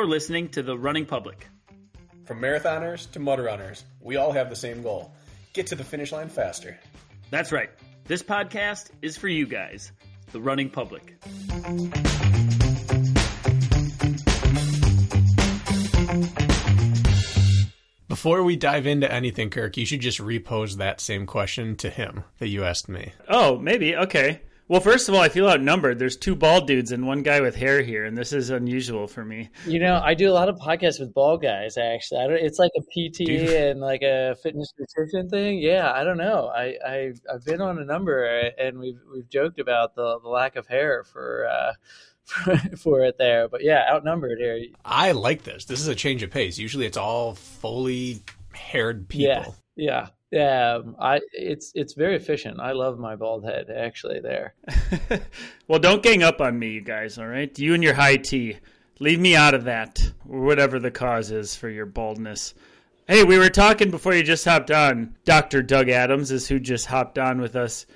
You're listening to The Running Public. From marathoners to mud runners, we all have the same goal get to the finish line faster. That's right. This podcast is for you guys, The Running Public. Before we dive into anything, Kirk, you should just repose that same question to him that you asked me. Oh, maybe. Okay. Well, first of all, I feel outnumbered. There's two bald dudes and one guy with hair here, and this is unusual for me. You know, I do a lot of podcasts with bald guys. Actually, I don't. It's like a PT and like a fitness nutrition thing. Yeah, I don't know. I, I I've been on a number, and we've we've joked about the, the lack of hair for. Uh, for it there. But yeah, outnumbered here. I like this. This is a change of pace. Usually it's all fully haired people. Yeah. Yeah. Yeah, I it's it's very efficient. I love my bald head actually there. well, don't gang up on me, you guys, all right? You and your high tea. Leave me out of that, whatever the cause is for your baldness. Hey, we were talking before you just hopped on. Dr. Doug Adams is who just hopped on with us.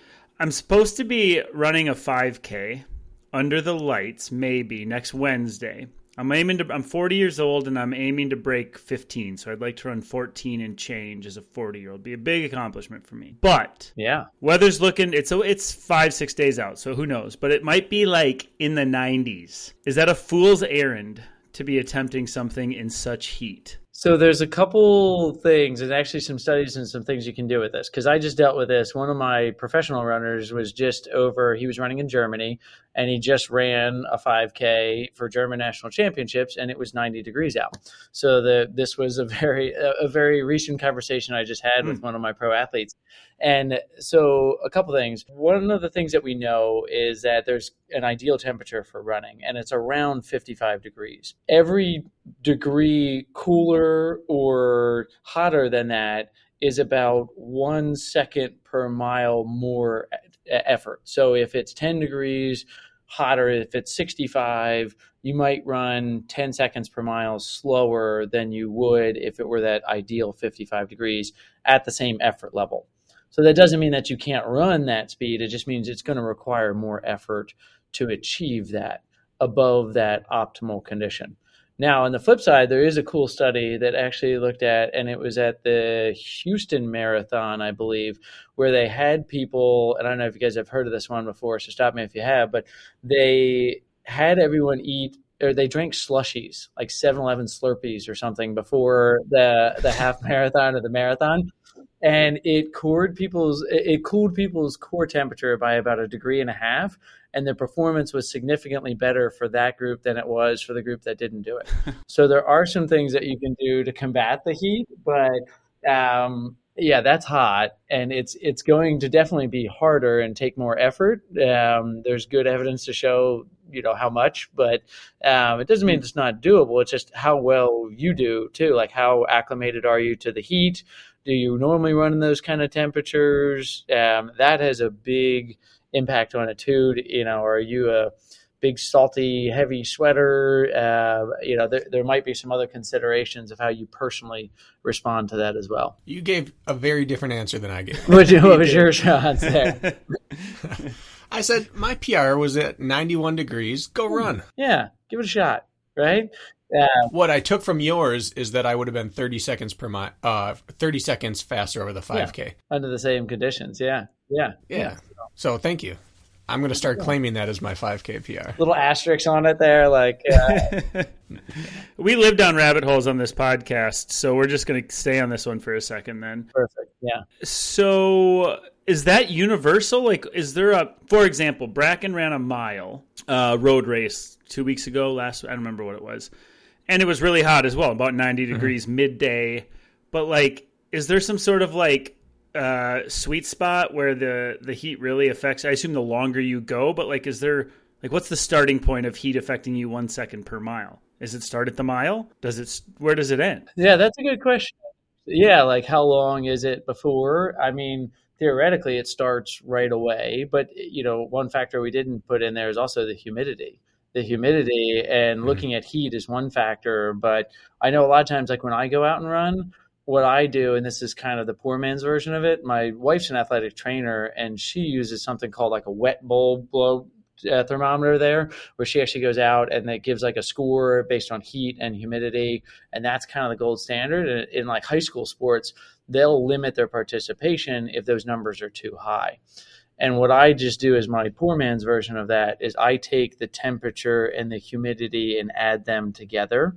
I'm supposed to be running a 5K under the lights maybe next Wednesday. I'm aiming to I'm 40 years old and I'm aiming to break 15. So I'd like to run 14 and change as a 40 year old. Be a big accomplishment for me. But yeah, weather's looking it's so it's 5 6 days out. So who knows? But it might be like in the 90s. Is that a fool's errand to be attempting something in such heat? So there's a couple things, and actually some studies and some things you can do with this. Because I just dealt with this. One of my professional runners was just over. He was running in Germany, and he just ran a 5K for German national championships, and it was 90 degrees out. So the this was a very a, very recent conversation I just had mm. with hmm. one of my pro athletes. And so a couple things. One of the things that we know is that there's an ideal temperature for running, and it's around 55 degrees. Every degree cooler or hotter than that is about one second per mile more effort. So if it's 10 degrees hotter, if it's 65, you might run 10 seconds per mile slower than you would if it were that ideal 55 degrees at the same effort level. So that doesn't mean that you can't run that speed. It just means it's going to require more effort to achieve that above that optimal condition. Now, on the flip side, there is a cool study that actually looked at, and it was at the Houston Marathon, I believe, where they had people, and I don't know if you guys have heard of this one before, so stop me if you have, but they had everyone eat or they drank slushies, like 7 Eleven Slurpees or something before the, the half marathon or the marathon and it cooled people's it cooled people's core temperature by about a degree and a half and the performance was significantly better for that group than it was for the group that didn't do it. So there are some things that you can do to combat the heat but um, yeah that's hot and it's it's going to definitely be harder and take more effort. Um, there's good evidence to show you know how much but um, it doesn't mean it's not doable. It's just how well you do too. Like how acclimated are you to the heat do you normally run in those kind of temperatures? Um, that has a big impact on it too. You know, are you a big salty heavy sweater? Uh, you know there, there might be some other considerations of how you personally respond to that as well. You gave a very different answer than i gave. What, what was your response there? I said my pr was at 91 degrees go run. Yeah give it a shot right yeah. What I took from yours is that I would have been 30 seconds per mile, uh, 30 seconds faster over the 5K. Yeah. Under the same conditions. Yeah. Yeah. Yeah. So thank you. I'm going to start claiming that as my 5K PR. Little asterisks on it there. Like, uh... we live down rabbit holes on this podcast. So we're just going to stay on this one for a second then. Perfect. Yeah. So is that universal? Like, is there a, for example, Bracken ran a mile uh, road race two weeks ago, last, I don't remember what it was and it was really hot as well, about 90 mm-hmm. degrees mm-hmm. midday. But like, is there some sort of like uh, sweet spot where the the heat really affects? I assume the longer you go, but like, is there like what's the starting point of heat affecting you one second per mile? Is it start at the mile? Does it where does it end? Yeah, that's a good question. Yeah, like how long is it before? I mean, theoretically, it starts right away, but you know, one factor we didn't put in there is also the humidity the humidity and mm-hmm. looking at heat is one factor. But I know a lot of times, like when I go out and run, what I do, and this is kind of the poor man's version of it. My wife's an athletic trainer, and she uses something called like a wet bulb globe uh, thermometer there, where she actually goes out and it gives like a score based on heat and humidity, and that's kind of the gold standard. And in like high school sports, they'll limit their participation if those numbers are too high. And what I just do as my poor man's version of that is I take the temperature and the humidity and add them together.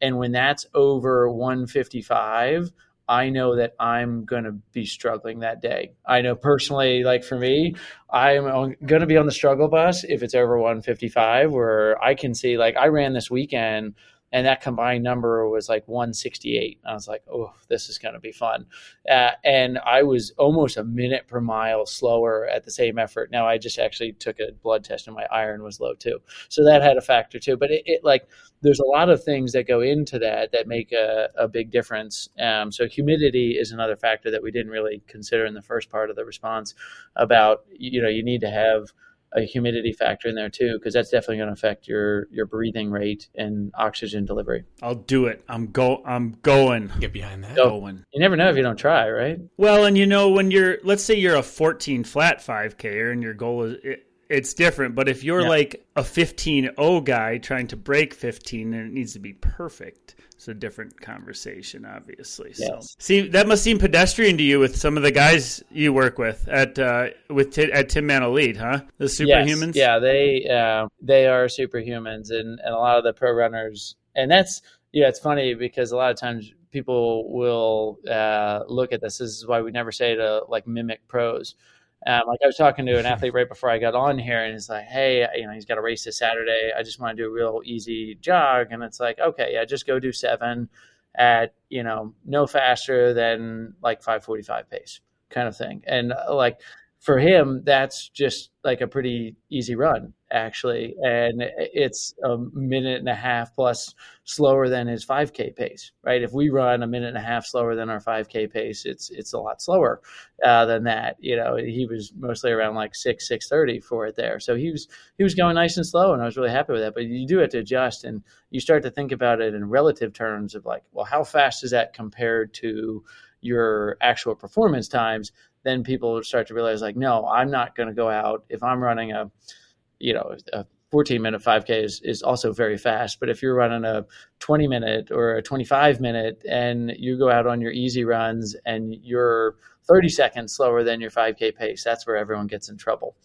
And when that's over 155, I know that I'm going to be struggling that day. I know personally, like for me, I am going to be on the struggle bus if it's over 155, where I can see, like, I ran this weekend and that combined number was like 168. I was like, oh, this is going to be fun. Uh, and I was almost a minute per mile slower at the same effort. Now I just actually took a blood test and my iron was low too, so that had a factor too. But it, it like there's a lot of things that go into that that make a, a big difference. Um, so humidity is another factor that we didn't really consider in the first part of the response about you know you need to have a humidity factor in there too, because that's definitely going to affect your your breathing rate and oxygen delivery. I'll do it. I'm go. I'm going. Get behind that. Go. Going. You never know if you don't try, right? Well, and you know when you're, let's say you're a 14 flat 5K, er and your goal is. It, it's different, but if you're yeah. like a 15-0 guy trying to break 15, and it needs to be perfect it's a different conversation, obviously. Yes. So, see, that must seem pedestrian to you with some of the guys you work with at uh, with t- at Tinman Elite, huh? The superhumans. Yes. Yeah, they uh, they are superhumans, and and a lot of the pro runners, and that's yeah, it's funny because a lot of times people will uh, look at this. This is why we never say to like mimic pros um, like I was talking to an athlete right before I got on here, and he's like, "Hey, you know, he's got a race this Saturday. I just want to do a real easy jog." And it's like, "Okay, yeah, just go do seven at you know no faster than like 5:45 pace, kind of thing." And uh, like for him, that's just like a pretty easy run actually, and it's a minute and a half plus slower than his 5K pace, right? If we run a minute and a half slower than our 5K pace, it's it's a lot slower uh, than that. You know, he was mostly around like six six thirty for it there, so he was he was going nice and slow, and I was really happy with that. But you do have to adjust, and you start to think about it in relative terms of like, well, how fast is that compared to your actual performance times? Then people start to realize like, no, I'm not going to go out if I'm running a you know, a 14 minute 5K is, is also very fast. But if you're running a 20 minute or a 25 minute and you go out on your easy runs and you're 30 seconds slower than your 5K pace, that's where everyone gets in trouble.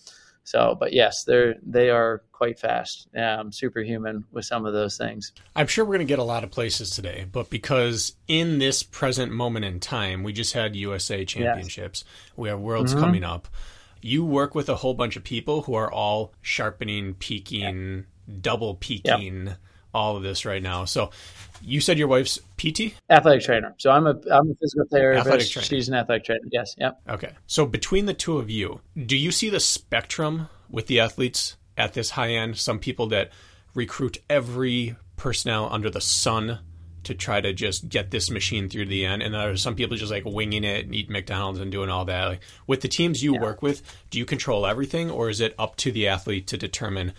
So, but yes, they're they are quite fast, um, superhuman with some of those things. I'm sure we're going to get a lot of places today, but because in this present moment in time, we just had USA Championships, yes. we have Worlds mm-hmm. coming up you work with a whole bunch of people who are all sharpening, peaking, yeah. double peaking, yep. all of this right now. So you said your wife's PT? Athletic trainer. So I'm a I'm a physical therapist. She's an athletic trainer. Yes. Yep. Okay. So between the two of you, do you see the spectrum with the athletes at this high end? Some people that recruit every personnel under the sun to try to just get this machine through the end. And there are some people just like winging it and eating McDonald's and doing all that. Like, with the teams you yeah. work with, do you control everything or is it up to the athlete to determine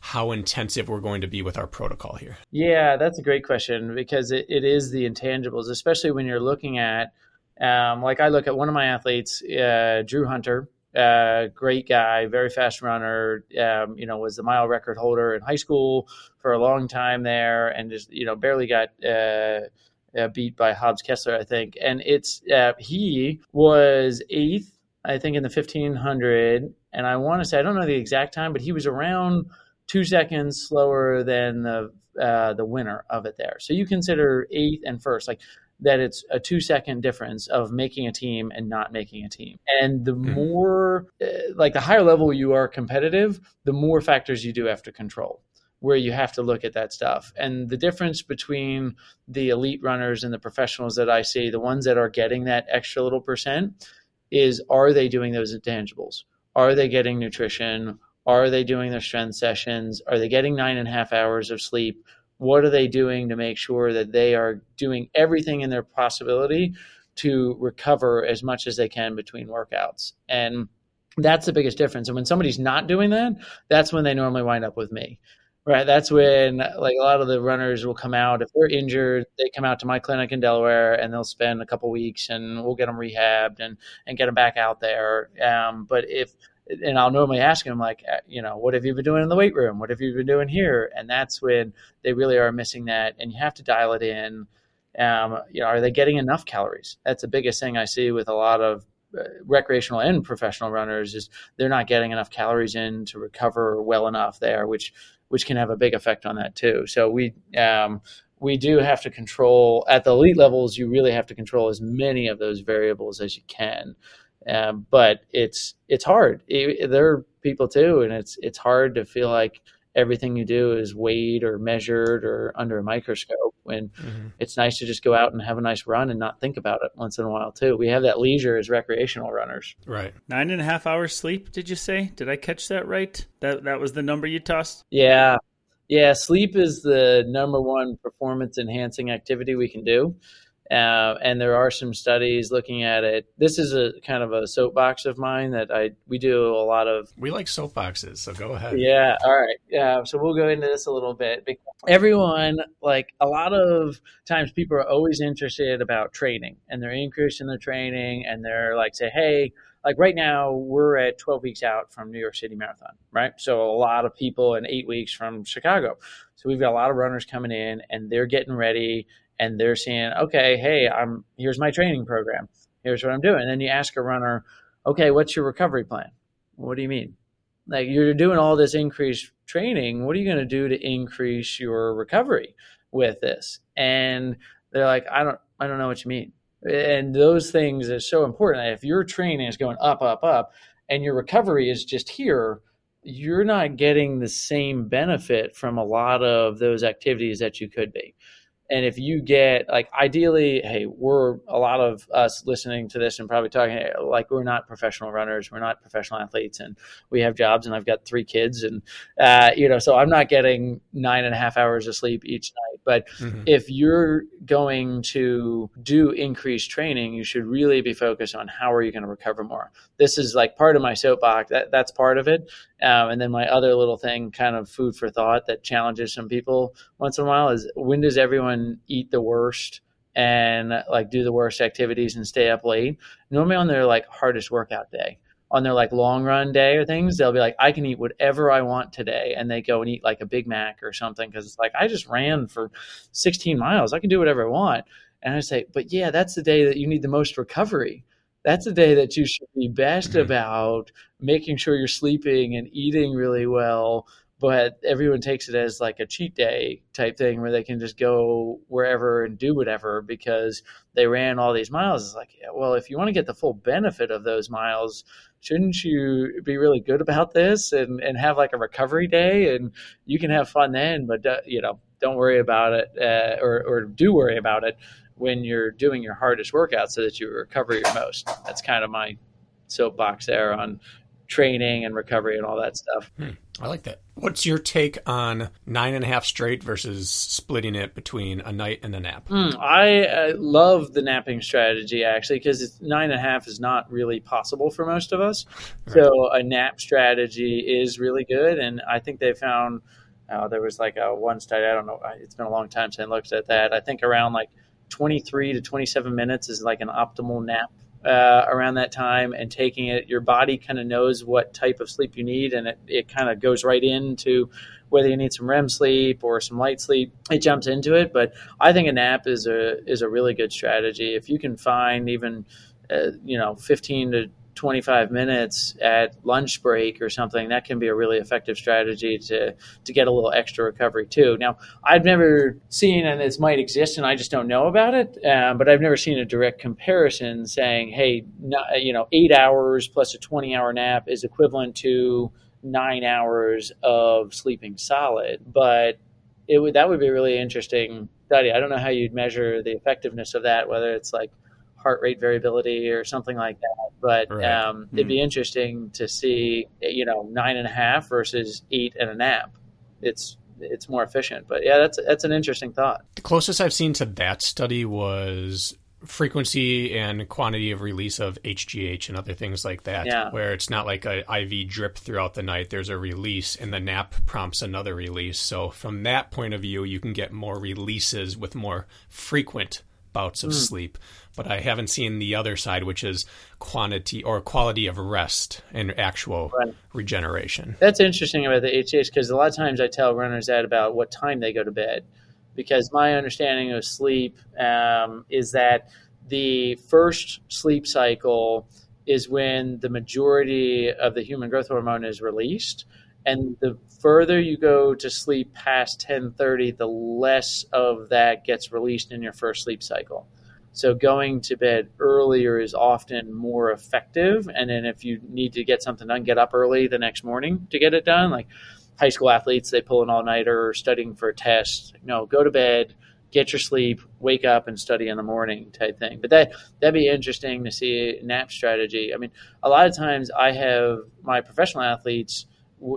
how intensive we're going to be with our protocol here? Yeah, that's a great question because it, it is the intangibles, especially when you're looking at, um, like I look at one of my athletes, uh, Drew Hunter, uh, great guy, very fast runner. Um, you know, was the mile record holder in high school for a long time there, and just you know barely got. Uh, uh, beat by Hobbs Kessler, I think, and it's uh, he was eighth, I think, in the fifteen hundred, and I want to say I don't know the exact time, but he was around two seconds slower than the uh, the winner of it there. So you consider eighth and first, like that it's a two second difference of making a team and not making a team. And the mm-hmm. more, uh, like the higher level you are competitive, the more factors you do have to control where you have to look at that stuff. And the difference between the elite runners and the professionals that I see, the ones that are getting that extra little percent, is are they doing those intangibles? Are they getting nutrition? Are they doing their strength sessions? Are they getting nine and a half hours of sleep? What are they doing to make sure that they are doing everything in their possibility to recover as much as they can between workouts. And that's the biggest difference. And when somebody's not doing that that's when they normally wind up with me right? That's when like a lot of the runners will come out. If they're injured they come out to my clinic in delaware and they'll spend a couple weeks and we'll get them rehabbed and and get them back out there. Um, but if and I'll normally ask them like, uh, you know, what have you been doing in the weight room? What have you been doing here? And that's when they really are missing that, and you have to dial it in. Um, you know, are they getting enough calories? That's the biggest thing I see with a lot of uh, recreational and professional runners is they're not getting enough calories in to recover well enough there, which which can have a big effect on that too. So we um, we do have to control at the elite levels. You really have to control as many of those variables as you can. Um, but it's it's hard. It, there are people too, and it's it's hard to feel like everything you do is weighed or measured or under a microscope when mm-hmm. it's nice to just go out and have a nice run and not think about it once in a while too. We have that leisure as recreational runners. Right. Nine and a half hours sleep did you say? Did i catch that right? That that was the number you tossed? Yeah. Yeah sleep is the number one performance enhancing activity we can do uh, and there are some studies looking at it. This is a kind of a soapbox of mine that I we do a lot of. We like soapboxes, so go ahead. Yeah, all right. Yeah, so we'll go into this a little bit. Everyone, like a lot of times, people are always interested about training, and they're increasing their training, and they're like, say, hey, like right now we're at 12 weeks out from New York City Marathon, right? So a lot of people in eight weeks from Chicago. So we've got a lot of runners coming in and they're getting ready and they're saying, okay, hey, I'm here's my training program. Here's what I'm doing. And then you ask a runner, okay, what's your recovery plan? What do you mean? Like you're doing all this increased training. What are you going to do to increase your recovery with this? And they're like, I don't, I don't know what you mean. And those things are so important. If your training is going up, up, up, and your recovery is just here, you're not getting the same benefit from a lot of those activities that you could be and if you get like ideally hey we're a lot of us listening to this and probably talking like we're not professional runners we're not professional athletes and we have jobs and i've got three kids and uh, you know so i'm not getting nine and a half hours of sleep each night but mm-hmm. if you're going to do increased training you should really be focused on how are you going to recover more this is like part of my soapbox that, that's part of it um, and then my other little thing kind of food for thought that challenges some people once in a while is when does everyone eat the worst and like do the worst activities and stay up late. Normally on their like hardest workout day, on their like long run day or things, they'll be like, I can eat whatever I want today. And they go and eat like a Big Mac or something because it's like, I just ran for 16 miles. I can do whatever I want. And I say, but yeah, that's the day that you need the most recovery. That's the day that you should be best mm-hmm. about making sure you're sleeping and eating really well but everyone takes it as like a cheat day type thing where they can just go wherever and do whatever because they ran all these miles. It's like, well, if you want to get the full benefit of those miles, shouldn't you be really good about this and, and have like a recovery day and you can have fun then, but uh, you know, don't worry about it uh, or, or do worry about it when you're doing your hardest workout so that you recover your most. That's kind of my soapbox there on training and recovery and all that stuff. Hmm. I like that. What's your take on nine and a half straight versus splitting it between a night and a nap? Mm, I uh, love the napping strategy actually because nine and a half is not really possible for most of us. Right. So a nap strategy is really good, and I think they found uh, there was like a one study. I don't know. It's been a long time since I looked at that. I think around like 23 to 27 minutes is like an optimal nap uh, around that time and taking it, your body kind of knows what type of sleep you need, and it, it kind of goes right into whether you need some REM sleep or some light sleep. It jumps into it, but I think a nap is a is a really good strategy if you can find even uh, you know 15 to 25 minutes at lunch break or something, that can be a really effective strategy to, to get a little extra recovery too. Now, I've never seen, and this might exist and I just don't know about it, um, but I've never seen a direct comparison saying, hey, not, you know, eight hours plus a 20 hour nap is equivalent to nine hours of sleeping solid. But it would, that would be a really interesting study. I don't know how you'd measure the effectiveness of that, whether it's like heart rate variability or something like that. But right. um, mm-hmm. it'd be interesting to see, you know, nine and a half versus eight and a nap. It's it's more efficient. But yeah, that's that's an interesting thought. The closest I've seen to that study was frequency and quantity of release of HGH and other things like that, yeah. where it's not like a IV drip throughout the night. There's a release, and the nap prompts another release. So from that point of view, you can get more releases with more frequent bouts of sleep, but I haven't seen the other side, which is quantity or quality of rest and actual Right. regeneration. That's interesting about the HGH because a lot of times I tell runners that about what time they go to bed. Because my understanding of sleep um, is that the first sleep cycle is when the majority of the human growth hormone is released, and the further you go to sleep past 10:30, the less of that gets released in your first sleep cycle. So going to bed earlier is often more effective. And then if you need to get something done, get up early the next morning to get it done. Like high school athletes, they pull an all nighter or studying for a test. No, go to bed, get your sleep, wake up and study in the morning type thing. But that that'd be interesting to see nap strategy. I mean, a lot of times I have my professional athletes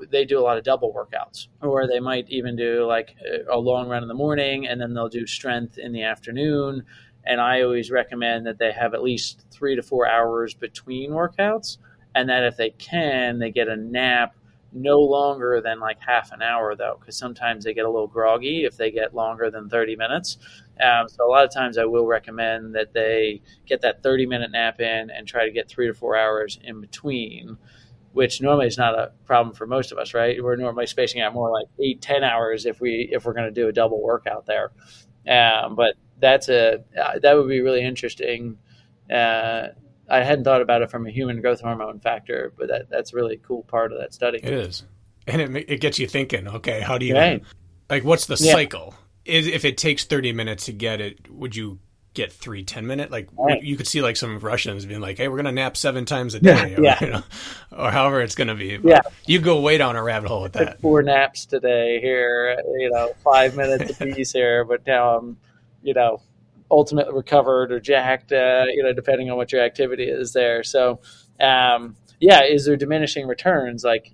they do a lot of double workouts or they might even do like a long run in the morning and then they'll do strength in the afternoon and I always recommend that they have at least three to four hours between workouts, and that if they can, they get a nap no longer than like half an hour though, because sometimes they get a little groggy if they get longer than 30 minutes. Um, so a lot of times I will recommend that they get that 30 minute nap in and try to get three to four hours in between. Which normally is not a problem for most of us, right? We're normally spacing out more like eight, ten hours if we if we're going to do a double workout there. Um, but that's a uh, that would be really interesting. Uh, I hadn't thought about it from a human growth hormone factor, but that that's a really cool part of that study. It is, and it it gets you thinking. Okay, how do you Right. like? What's the Yeah. cycle? Is if it takes thirty minutes to get it, would you get three 10 minute? Like Right. you could see like some Russians being like, "Hey, we're gonna nap seven times a day," or, Yeah. you know, or however it's gonna be. But Yeah. you go way down a rabbit hole with that. four naps today here, you know, five minutes apiece here, but now I'm, you know, ultimately recovered or jacked, uh, you know, depending on what your activity is there. So, um, yeah, is there diminishing returns like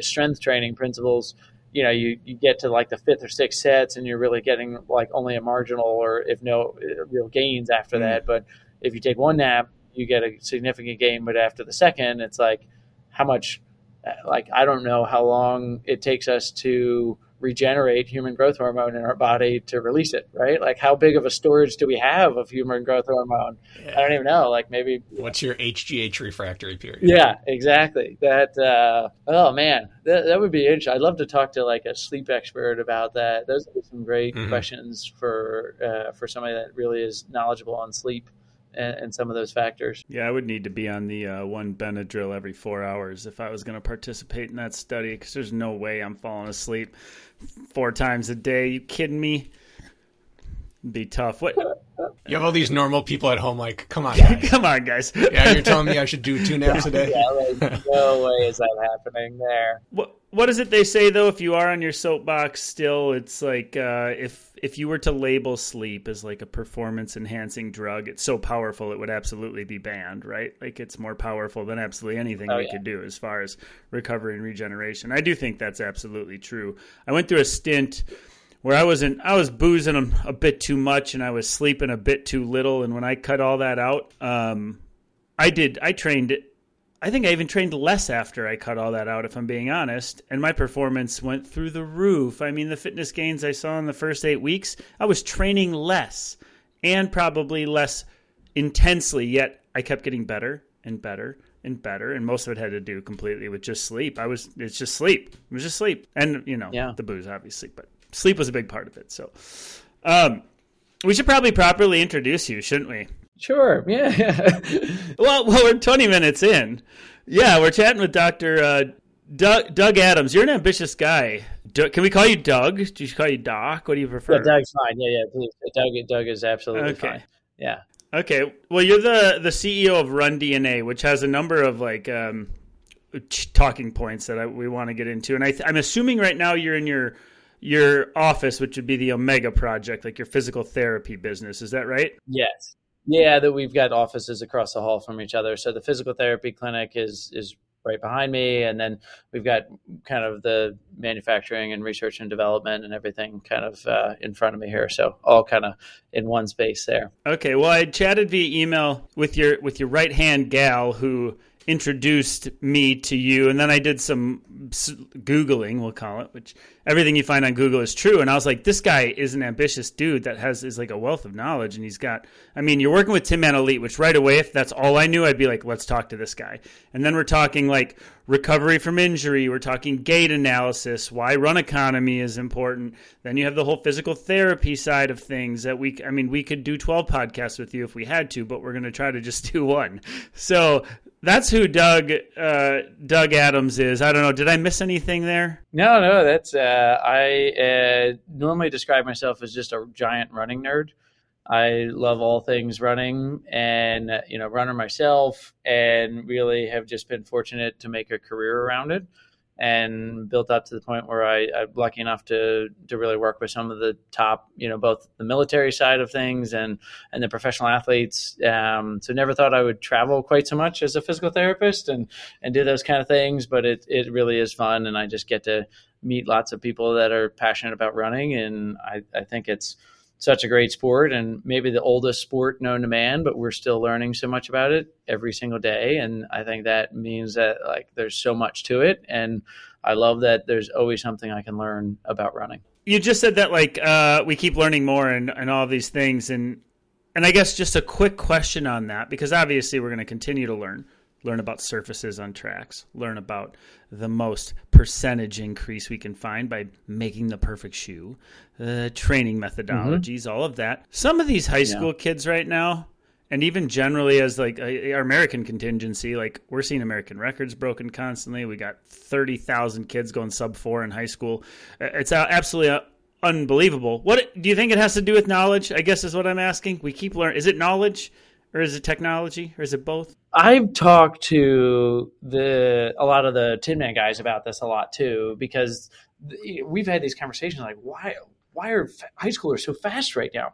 strength training principles? You know, you, you get to like the fifth or sixth sets and you're really getting like only a marginal or if no uh, real gains after Mm. that. But if you take one nap, you get a significant gain. But after the second, it's like how much uh, like I don't know how long it takes us to regenerate human growth hormone in our body to release it, right? Like how big of a storage do we have of human growth hormone? I don't even know. Like maybe What's your HGH refractory period? yeah, exactly. That uh, oh man, that, that would be interesting. I'd love to talk to like a sleep expert about that. Those are some great Mhm. questions for uh, for somebody that really is knowledgeable on sleep and, and some of those factors. Yeah, I would need to be on the uh, one Benadryl every four hours if I was going to participate in that study because there's no way I'm falling asleep four times a day. You kidding me? It'd be tough. What? You have all these normal people at home, like, come on, guys. Come on, guys. yeah, you're telling me I should do two naps a day. Yeah, like, no way is that happening there. What what is it they say though? If you are on your soapbox still, it's like uh, if if you were to label sleep as like a performance enhancing drug, it's so powerful it would absolutely be banned, right? Like it's more powerful than absolutely anything Oh, we yeah. could do as far as recovery and regeneration. I do think that's absolutely true. I went through a stint where I wasn't I was boozing a, a bit too much and I was sleeping a bit too little, and when I cut all that out, um, I did I trained I think I even trained less after I cut all that out, if I'm being honest. And my performance went through the roof. I mean, the fitness gains I saw in the first eight weeks, I was training less and probably less intensely, yet I kept getting better and better and better. And most of it had to do completely with just sleep. I was, it's just sleep. It was just sleep. And, you know, Yeah. the booze, obviously, but sleep was a big part of it. So, um, we should probably properly introduce you, shouldn't we? Sure. Yeah. Well, well, we're 20 minutes in. Yeah, we're chatting with Dr. Uh, Doug, Doug Adams. You're an ambitious guy. Doug, can we call you Doug? Do you call you Doc? What do you prefer? yeah, Doug's fine. Yeah, yeah. Please. Doug, Doug is absolutely Okay. fine. Yeah. Okay. Well, you're the the CEO of RunDNA, which has a number of like um, talking points that I, we want to get into. And I th- I'm assuming right now you're in your your office, which would be the Omega Project, like your physical therapy business. Is that right? Yes. Yeah, that we've got offices across the hall from each other. So the physical therapy clinic is is right behind me, and then we've got kind of the manufacturing and research and development and everything kind of uh, in front of me here. So all kind of in one space there. Okay, well, I chatted via email with your with your right hand gal who introduced me to you, and then I did some googling, we'll call it, which everything you find on Google is true. And I was like, this guy is an ambitious dude that has is like a wealth of knowledge, and he's got. I mean, you're working with Tinman Elite, which right away, if that's all I knew, I'd be like, let's talk to this guy. And then we're talking like recovery from injury. We're talking gait analysis, why run economy is important. Then you have the whole physical therapy side of things that we. I mean, we could do 12 podcasts with you if we had to, but we're going to try to just do one. So that's who Doug uh, Doug Adams is. I don't know. Did I miss anything there? No, no. That's uh, I uh, normally describe myself as just a giant running nerd. I love all things running, and you know, runner myself, and really have just been fortunate to make a career around it and built up to the point where I, I'm lucky enough to to really work with some of the top, you know, both the military side of things and and the professional athletes. Um, so never thought I would travel quite so much as a physical therapist and and do those kind of things, but it it really is fun, and I just get to meet lots of people that are passionate about running, and I I think it's such a great sport and maybe the oldest sport known to man, but we're still learning so much about it every single day. And I think that means that like there's so much to it. And I love that there's always something I can learn about running. You just said that like uh, we keep learning more and, and all these things and and I guess just a quick question on that because obviously we're going to continue to learn learn about surfaces on tracks, learn about the most percentage increase we can find by making the perfect shoe, uh, training methodologies, mm-hmm. all of that. Some of these high school yeah. kids right now, and even generally as like uh, our American contingency, like we're seeing American records broken constantly. We got thirty thousand kids going sub four in high school. Uh, it's absolutely uh, unbelievable. What do you think it has to do with knowledge? I guess is what I'm asking. We keep learning. Is it knowledge? Or is it technology, or is it both? I've talked to the a lot of the Tinman guys about this a lot too, because we've had these conversations like, why why are high schoolers so fast right now?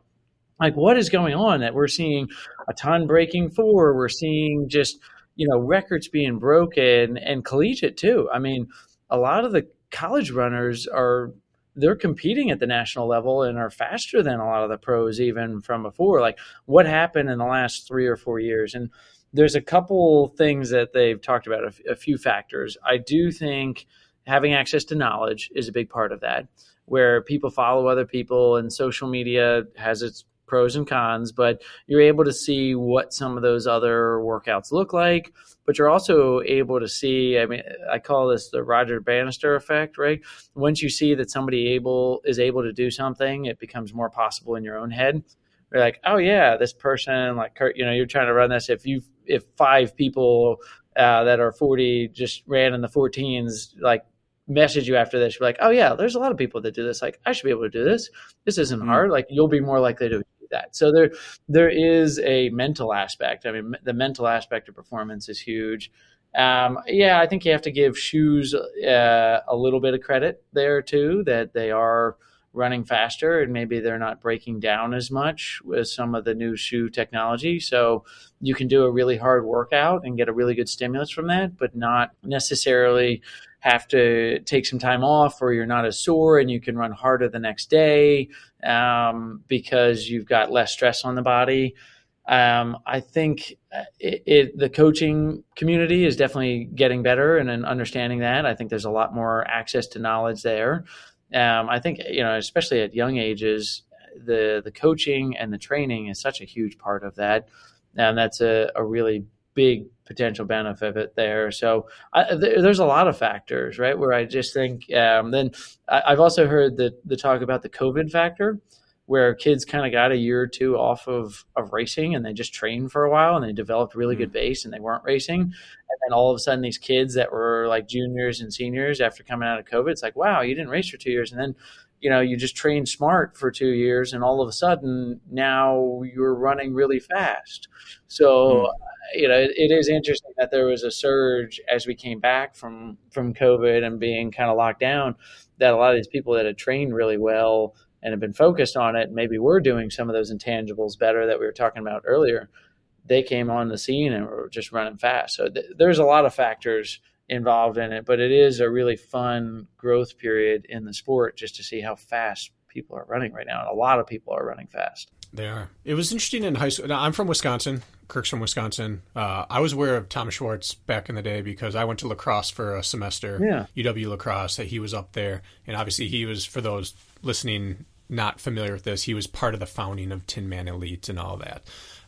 Like, what is going on that we're seeing a ton breaking four? We're seeing just you know records being broken and collegiate too. I mean, a lot of the college runners are they're competing at the national level and are faster than a lot of the pros even from before. Like what happened in the last three or four years? And there's a couple things that they've talked about, a, few factors. I do think having access to knowledge is a big part of that, where people follow other people and social media has its pros and cons, but you're able to see what some of those other workouts look like. But you're also able to see, I mean, I call this the Roger Bannister effect, right? Once you see that somebody able is able to do something, it becomes more possible in your own head. You're like, oh yeah, this person, like Kurt, you know, you're trying to run this. If you if five people uh, that are 40 just ran in the 14s, like message you after this, you're like, oh yeah, there's a lot of people that do this. Like, I should be able to do this. This isn't mm-hmm. hard. Like, you'll be more likely to that. So there there is a mental aspect. I mean, the mental aspect of performance is huge. Um, yeah, I think you have to give shoes uh, a little bit of credit there too, that they are running faster and maybe they're not breaking down as much with some of the new shoe technology. So you can do a really hard workout and get a really good stimulus from that, but not necessarily have to take some time off or you're not as sore and you can run harder the next day um, because you've got less stress on the body. Um, I think it, it, the coaching community is definitely getting better and in understanding that. I think there's a lot more access to knowledge there. Um, I think you know, especially at young ages, the the coaching and the training is such a huge part of that, and that's a, a really big potential benefit of it there. So I, th- there's a lot of factors, right? Where I just think. Um, then I, have also heard the the talk about the COVID factor, where kids kind of got a year or two off of of racing and they just trained for a while and they developed really mm-hmm. good base and they weren't racing, and then all of a sudden these kids that were like juniors and seniors after coming out of COVID, it's like wow, you didn't race for two years, and then you know, you just trained smart for two years, and all of a sudden now you're running really fast. So, mm. You know, it, it is interesting that there was a surge as we came back from from COVID and being kind of locked down. That a lot of these people that had trained really well and have been focused on it, maybe we're doing some of those intangibles better that we were talking about earlier. They came on the scene and were just running fast. So th- there's a lot of factors involved in it, but it is a really fun growth period in the sport just to see how fast people are running right now. And a lot of people are running fast. They are. It was interesting in high school. Now, I'm from Wisconsin, Kirk's from Wisconsin. Uh, I was aware of Tom Schwartz back in the day because I went to La Crosse for a semester. Yeah. UW La Crosse. He was up there, and obviously he was for those listening not familiar with this. He was part of the founding of Tinman Elite and all that.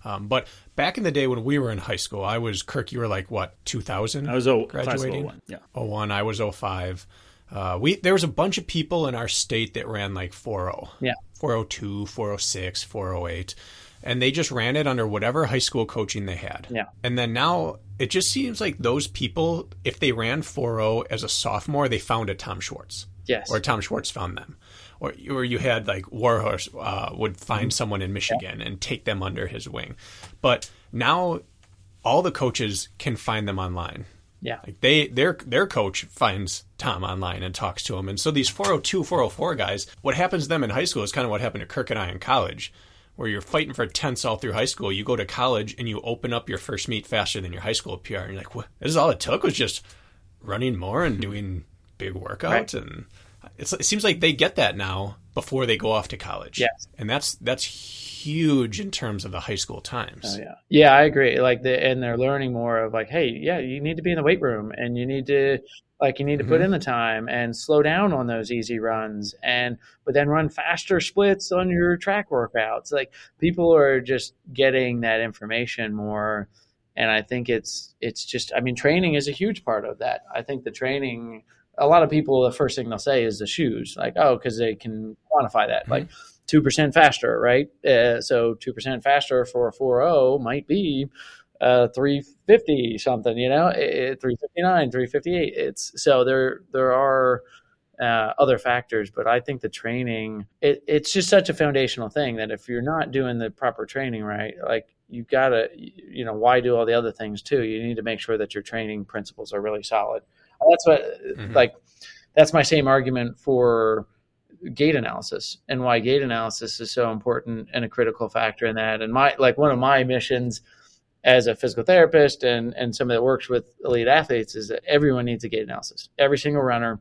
Um, but back in the day when we were in high school, I was Kirk. You were like what 2000? I was o- graduating. Class of 01, yeah. 01. I was 05. Uh, we there was a bunch of people in our state that ran like 40. Yeah. 402, 406, 408. And they just ran it under whatever high school coaching they had. Yeah. And then now it just seems like those people, if they ran 40 as a sophomore, they found a Tom Schwartz Yes. or Tom Schwartz found them, or or you had like Warhurst uh, would find someone in Michigan and take them under his wing, but now all the coaches can find them online. yeah. Like they their their coach finds Tom online and talks to him, and so these 402, 404 guys, what happens to them in high school is kind of what happened to Kirk and I in college. Where you're fighting for tenths all through high school, you go to college and you open up your first meet faster than your high school PR, and you're like, "What? This is all it took was just running more and doing big workouts." Right. And it's, it seems like they get that now before they go off to college. Yes. and that's that's huge in terms of the high school times. Oh, yeah. Yeah, I agree. Like the and they're learning more of like, hey, yeah, you need to be in the weight room and you need to like you need to put in the time and slow down on those easy runs and but then run faster splits on your track workouts. Like people are just getting that information more and I think it's it's just I mean training is a huge part of that. I think the training a lot of people the first thing they'll say is the shoes like oh cuz they can quantify that like 2% faster, right? Uh, so 2% faster for a 4.0 might be uh, 350 something, you know, eh, 359, 358. It's so there, there are uh, other factors, but I think the training, it, it's just such a foundational thing that if you're not doing the proper training right, like you gotta, you know, why do all the other things too? You need to make sure that your training principles are really solid. That's what, like, that's my same argument for gait analysis and why gait analysis is so important and a critical factor in that. And my like one of my missions as a physical therapist and and somebody that works with elite athletes is that everyone needs a gait analysis. Every single runner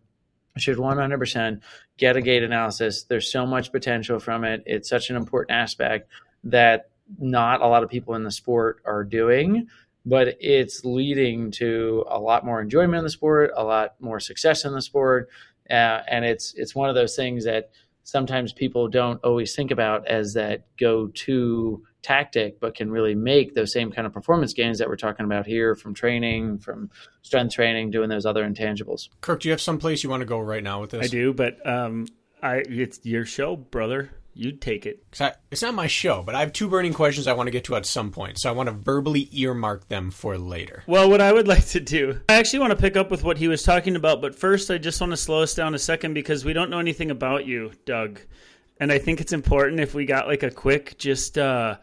should 100% get a gait analysis. There's so much potential from it. It's such an important aspect that not a lot of people in the sport are doing but it's leading to a lot more enjoyment in the sport, a lot more success in the sport, uh, and it's it's one of those things that sometimes people don't always think about as that go-to tactic, but can really make those same kind of performance gains that we're talking about here from training, from strength training, doing those other intangibles. Kirk, do you have some place you want to go right now with this? I do, but um, I it's your show, brother. You take it. I- it's not my show, but I have two burning questions I want to get to at some point, so I want to verbally earmark them for later. Well, what I would like to do, I actually want to pick up with what he was talking about, but first, I just want to slow us down a second because we don't know anything about you, Doug. And I think it's important if we got like a quick, just, uh,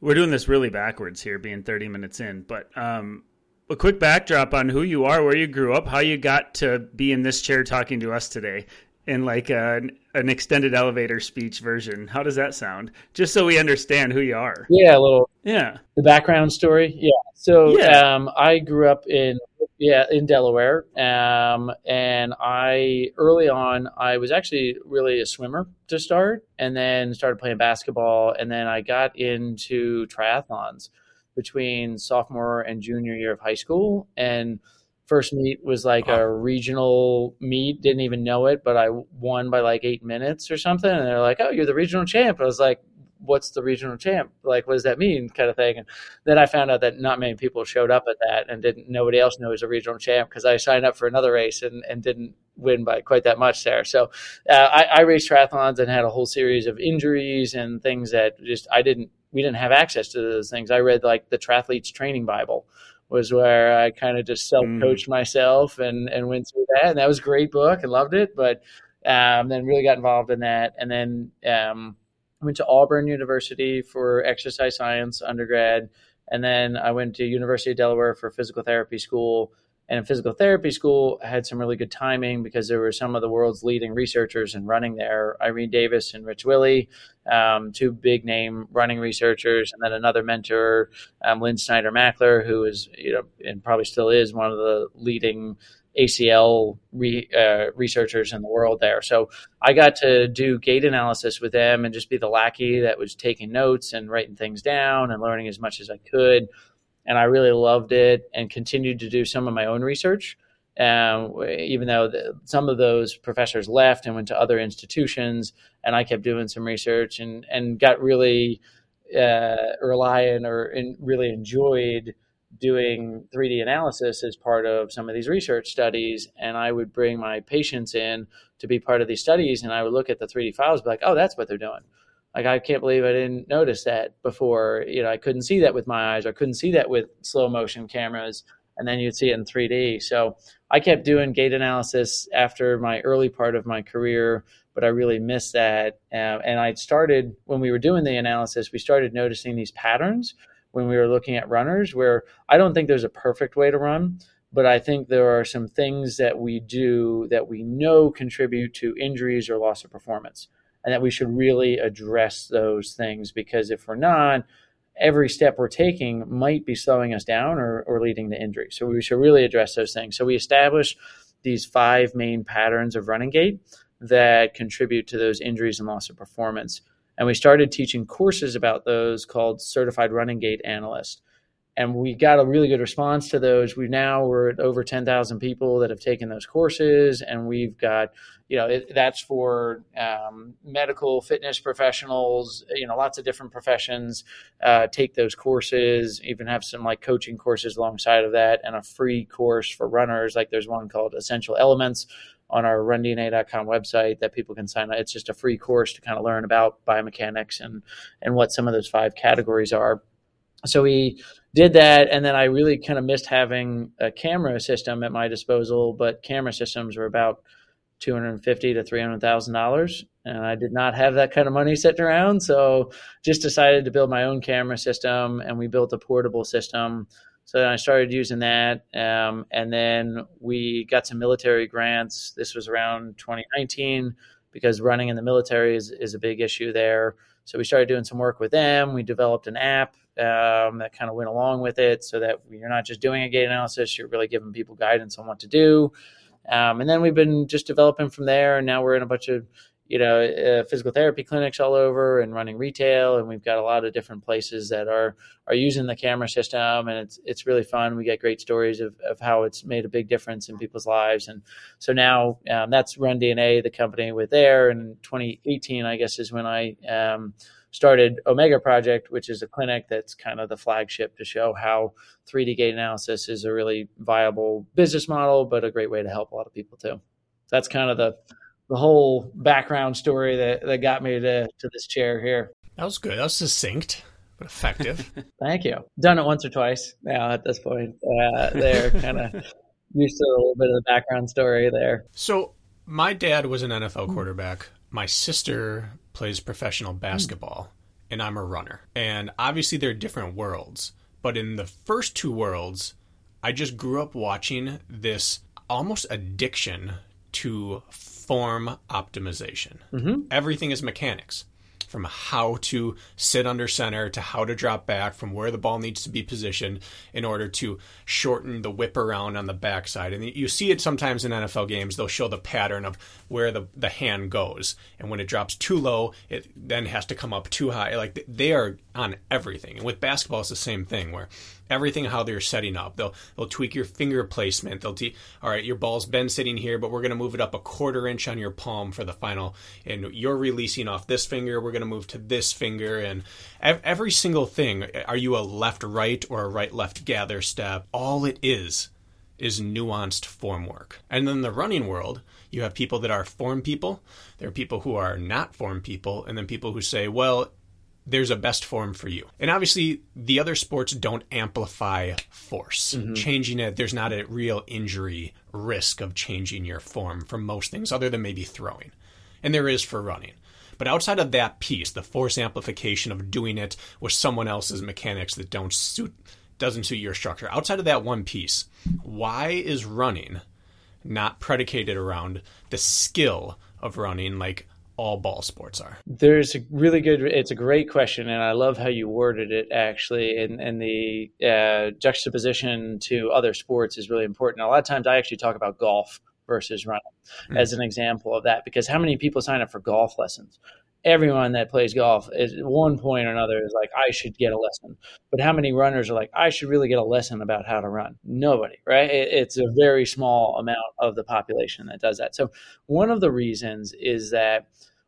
we're doing this really backwards here, being 30 minutes in, but um, a quick backdrop on who you are, where you grew up, how you got to be in this chair talking to us today in like an, an extended elevator speech version. How does that sound? Just so we understand who you are. Yeah, a little Yeah. the background story. Yeah. So Yeah. um, I grew up in yeah in Delaware, um, and I early on I was actually really a swimmer to start, and then started playing basketball, and then I got into triathlons between sophomore and junior year of high school, and first meet was like a regional meet didn't even know it but i won by like eight minutes or something and they're like oh you're the regional champ. I was like what's the regional champ? Like what does that mean? kind of thing and then i found out that not many people showed up at that and didn't nobody else was a regional champ because i signed up for another race and, and didn't win by quite that much there. So uh, I, I raced triathlons and had a whole series of injuries and things that just i didn't we didn't have access to those things. I read like the triathletes training bible was where I kind of just self coached myself and, and went through that. And that was a great book and loved it. But um, then really got involved in that. And then um, went to Auburn University for exercise science undergrad. And then I went to University of Delaware for physical therapy school. And in physical therapy school, I had some really good timing because there were some of the world's leading researchers and running there Irene Davis and Rich Willy, um, two big name running researchers, and then another mentor, um, Lynn Snyder Mackler, who is, you know, and probably still is one of the leading ACL re, uh, researchers in the world there. So I got to do gait analysis with them and just be the lackey that was taking notes and writing things down and learning as much as I could. And I really loved it and continued to do some of my own research. Um, even though the, some of those professors left and went to other institutions, and I kept doing some research and and got really uh, reliant or in, really enjoyed doing 3D analysis as part of some of these research studies. And I would bring my patients in to be part of these studies, and I would look at the 3D files, be like, oh, that's what they're doing. Like, I can't believe I didn't notice that before. You know, I couldn't see that with my eyes, I couldn't see that with slow motion cameras. And then you'd see it in 3D. So I kept doing gait analysis after my early part of my career, but I really missed that. Uh, and I started, when we were doing the analysis, we started noticing these patterns when we were looking at runners where I don't think there's a perfect way to run, but I think there are some things that we do that we know contribute to injuries or loss of performance, and that we should really address those things because if we're not, every step we're taking might be slowing us down or, or leading to injury. So we should really address those things. So we established these five main patterns of running gait that contribute to those injuries and loss of performance. And we started teaching courses about those called Certified Running Gait Analyst. And we got a really good response to those. We now we're at over 10,000 people that have taken those courses, and we've got, you know, it, that's for um, medical fitness professionals, you know, lots of different professions uh, take those courses. Even have some like coaching courses alongside of that, and a free course for runners. Like there's one called Essential Elements, on our rundna.com website that people can sign up. It's just a free course to kind of learn about biomechanics and and what some of those five categories are. So we did that, and then I really kind of missed having a camera system at my disposal. But camera systems were about two hundred fifty to three hundred thousand dollars, and I did not have that kind of money sitting around. So just decided to build my own camera system, and we built a portable system so then I started using that. Um, and then we got some military grants. This was around 2019 because running in the military is, is a big issue there. So we started doing some work with them. We developed an app um, that kind of went along with it so that you're not just doing a gait analysis, you're really giving people guidance on what to do. Um, and then we've been just developing from there. And now we're in a bunch of you know, uh, physical therapy clinics all over and running retail, and we've got a lot of different places that are are using the camera system, and it's it's really fun. We get great stories of, of how it's made a big difference in people's lives, and so now um, that's RunDNA, the company with there. In 2018, I guess, is when I um, started Omega Project, which is a clinic that's kind of the flagship to show how 3D gait analysis is a really viable business model, but a great way to help a lot of people too. That's kind of the the whole background story that, that got me to, to this chair here. That was good. That was succinct, but effective. Thank you. Done it once or twice now at this point. Uh, they're kind of used to a little bit of the background story there. So, my dad was an NFL quarterback. My sister plays professional basketball, and I'm a runner. And obviously, they're different worlds. But in the first two worlds, I just grew up watching this almost addiction to form optimization. Mm-hmm. Everything is mechanics from how to sit under center to how to drop back from where the ball needs to be positioned in order to shorten the whip around on the backside. And you see it sometimes in NFL games. They'll show the pattern of where the, the hand goes. And when it drops too low, it then has to come up too high. Like they are on everything. And with basketball, it's the same thing where everything how they're setting up. They'll they'll tweak your finger placement. They'll te- all right, your ball's been sitting here, but we're going to move it up a quarter inch on your palm for the final, and you're releasing off this finger. We're going to move to this finger, and every single thing. Are you a left right or a right left gather step? All it is is nuanced form work. And then the running world, you have people that are form people, there are people who are not form people, and then people who say, well, there's a best form for you. And obviously, the other sports don't amplify force. Mm-hmm. Changing it, there's not a real injury risk of changing your form for most things, other than maybe throwing. And there is for running. But outside of that piece, the force amplification of doing it with someone else's mechanics that don't suit doesn't suit your structure. Outside of that one piece, why is running not predicated around the skill of running like all ball sports are? There's a really good. It's a great question, and I love how you worded it. Actually, and and the uh, juxtaposition to other sports is really important. A lot of times, I actually talk about golf versus running mm. as an example of that because how many people sign up for golf lessons? Everyone that plays golf at one point or another is like, I should get a lesson. But how many runners are like, I should really get a lesson about how to run? Nobody, right? It, it's a very small amount of the population that does that. So, one of the reasons is that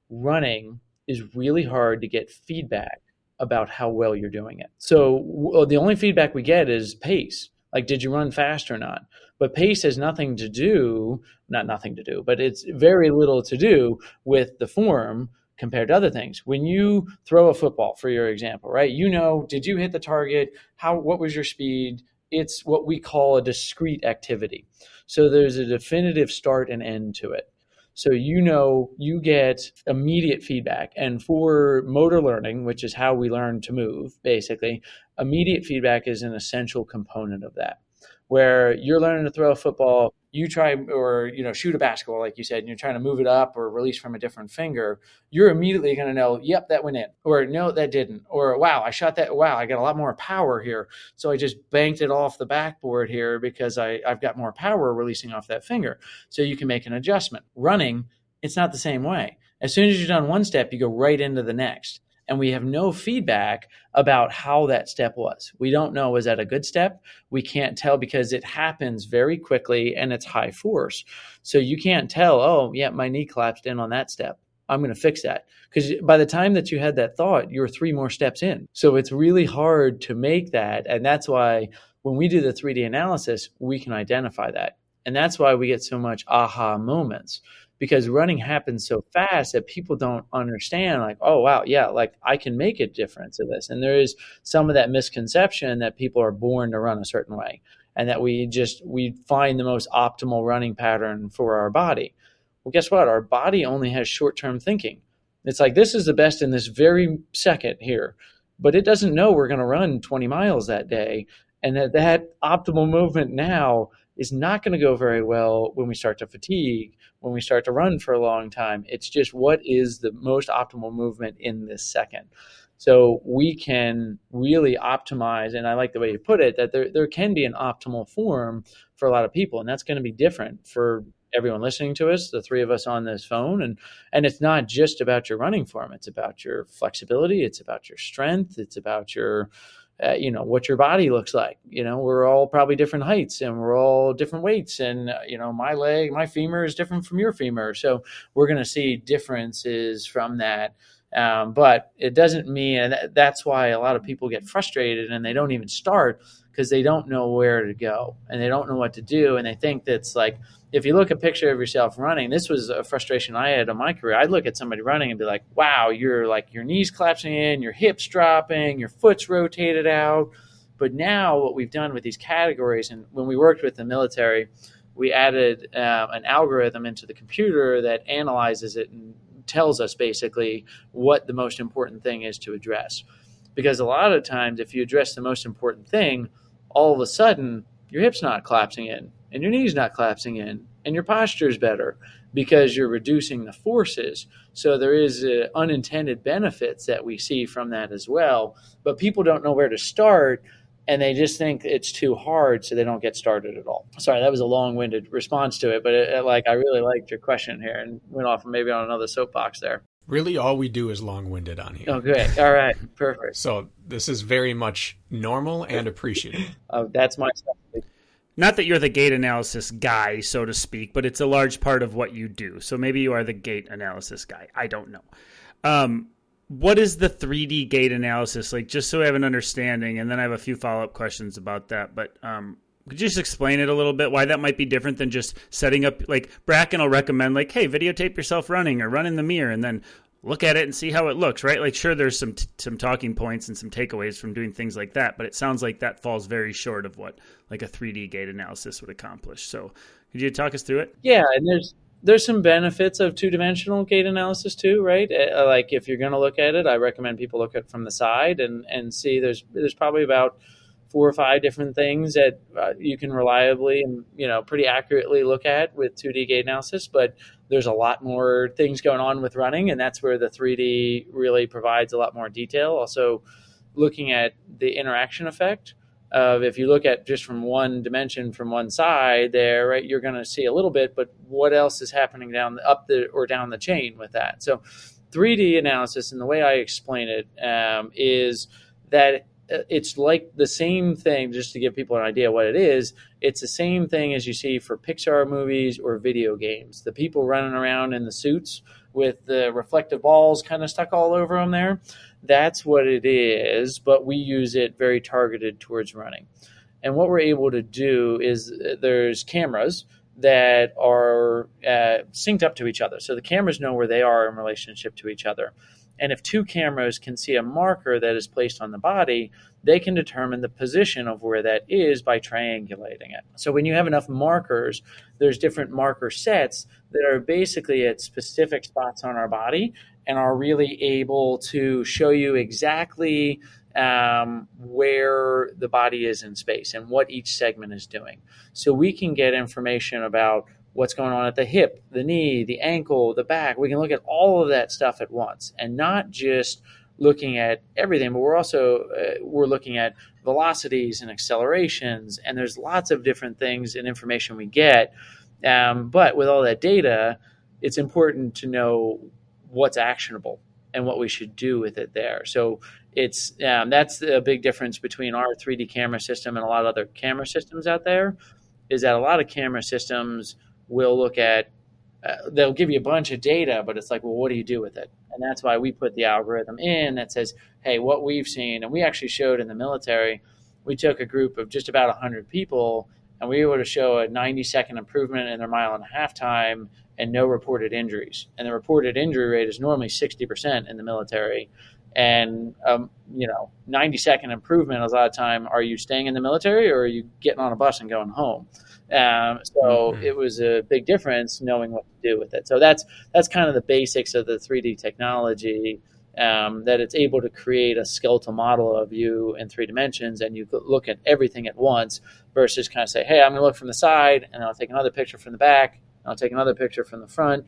running is really hard to get feedback about how well you're doing it. So, the only feedback we get is pace. Like, did you run fast or not? But pace has nothing to do, not nothing to do, but it's very little to do with the form compared to other things. When you throw a football, for your example, right? You know, did you hit the target? How, what was your speed? It's what we call a discrete activity. So there's a definitive start and end to it. So you know you get immediate feedback. And for motor learning, which is how we learn to move, basically, immediate feedback is an essential component of that where you're learning to throw a football, you try or you know shoot a basketball like you said, and you're trying to move it up or release from a different finger, you're immediately going to know, yep, that went in, or no, that didn't, or wow, I shot that, wow, I got a lot more power here, so I just banked it off the backboard here because I I've got more power releasing off that finger, so you can make an adjustment. Running, it's not the same way. As soon as you're done one step, you go right into the next and we have no feedback about how that step was. We don't know was that a good step? We can't tell because it happens very quickly and it's high force. So you can't tell, oh, yeah, my knee collapsed in on that step. I'm going to fix that. Because by the time that you had that thought, you're three more steps in. So it's really hard to make that. And that's why when we do the 3D analysis, we can identify that. And that's why we get so much aha moments because running happens so fast that people don't understand like oh wow yeah like i can make a difference of this. And there is some of that misconception that people are born to run a certain way and that we just we find the most optimal running pattern for our body. Well guess what? Our body only has short-term thinking. It's like this is the best in this very second here but it doesn't know we're going to run 20 miles that day and that that optimal movement now is not going to go very well when we start to fatigue, when we start to run for a long time. It's just what is the most optimal movement in this second. So we can really optimize, and I like the way you put it, that there, there can be an optimal form for a lot of people, and that's going to be different for everyone listening to us, the three of us on this phone. And and it's not just about your running form, it's about your flexibility, it's about your strength, it's about your uh, you know what your body looks like. You know we're all probably different heights and we're all different weights and uh, you know my leg my femur is different from your femur. So we're going to see differences from that. Um, but it doesn't mean and that's why a lot of people get frustrated and they don't even start because they don't know where to go and they don't know what to do and they think that's like if you look a picture of yourself running, this was a frustration I had in my career. I'd look at somebody running and be like, wow, you're like your knees collapsing in, your hips dropping, your foot's rotated out. But now, what we've done with these categories, and when we worked with the military, we added uh, an algorithm into the computer that analyzes it and tells us basically what the most important thing is to address. Because a lot of times, if you address the most important thing, all of a sudden your hip's not collapsing in and your knee's not collapsing in and your posture is better because you're reducing the forces. So there is uh, unintended benefits that we see from that as well. But people don't know where to start and they just think it's too hard, so they don't get started at all. Sorry, that was a long-winded response to it, but it, like I really liked your question here and went off maybe on another soapbox there. Really, all we do is long-winded on here. Oh, great! All right, perfect. so this is very much normal and appreciated. Uh, that's my stuff not that you're the gait analysis guy, so to speak, but it's a large part of what you do. So maybe you are the gait analysis guy. I don't know. Um, what is the 3D gait analysis like? Just so I have an understanding, and then I have a few follow up questions about that. But um, could you just explain it a little bit? Why that might be different than just setting up like Bracken will recommend like, hey, videotape yourself running or run in the mirror, and then look at it and see how it looks, right? Like, sure, there's some t- some talking points and some takeaways from doing things like that, but it sounds like that falls very short of what like a 3D gait analysis would accomplish. So, could you talk us through it? Yeah, and there's there's some benefits of two dimensional gait analysis too, right? Uh, like if you're going to look at it, I recommend people look at it from the side and and see there's there's probably about four or five different things that uh, you can reliably and you know pretty accurately look at with 2D gait analysis. But there's a lot more things going on with running, and that's where the 3D really provides a lot more detail. Also, looking at the interaction effect of if you look at just from one dimension from one side there, right, you're going to see a little bit, but what else is happening down the, up the or down the chain with that? So, 3D analysis and the way I explain it um, is that it's like the same thing just to give people an idea what it is it's the same thing as you see for pixar movies or video games. The people running around in the suits with the reflective balls kind of stuck all over them there. That's what it is but we use it very targeted towards running. And what we're able to do is uh, there's cameras that are uh, synced up to each other. So the cameras know where they are in relationship to each other and if two cameras can see a marker that is placed on the body, they can determine the position of where that is by triangulating it. So when you have enough markers, there's different marker sets that are basically at specific spots on our body and are really able to show you exactly um, where the body is in space and what each segment is doing. So we can get information about what's going on at the hip, the knee, the ankle, the back. We can look at all of that stuff at once and not just looking at everything, but we're also uh, we're looking at velocities and accelerations, and there's lots of different things and information we get. Um, but with all that data, it's important to know what's actionable and what we should do with it there. So it's um, that's a big difference between our 3D camera system and a lot of other camera systems out there. Is that a lot of camera systems will look at uh, they'll give you a bunch of data, but it's like, well, what do you do with it? And that's why we put the algorithm in that says, hey, what we've seen, and we actually showed in the military, we took a group of just about 100 people, and we were able to show a 90 second improvement in their mile and a half time and no reported injuries. And the reported injury rate is normally 60% in the military. And, um, you know, 90 second improvement, a lot of time, are you staying in the military or are you getting on a bus and going home? Um, so mm-hmm. it was a big difference knowing what to do with it. So that's that's kind of the basics of the 3D technology. Um, that it's able to create a skeletal model of you in three dimensions, and you look at everything at once, versus kind of say, "Hey, I'm going to look from the side, and I'll take another picture from the back, and I'll take another picture from the front."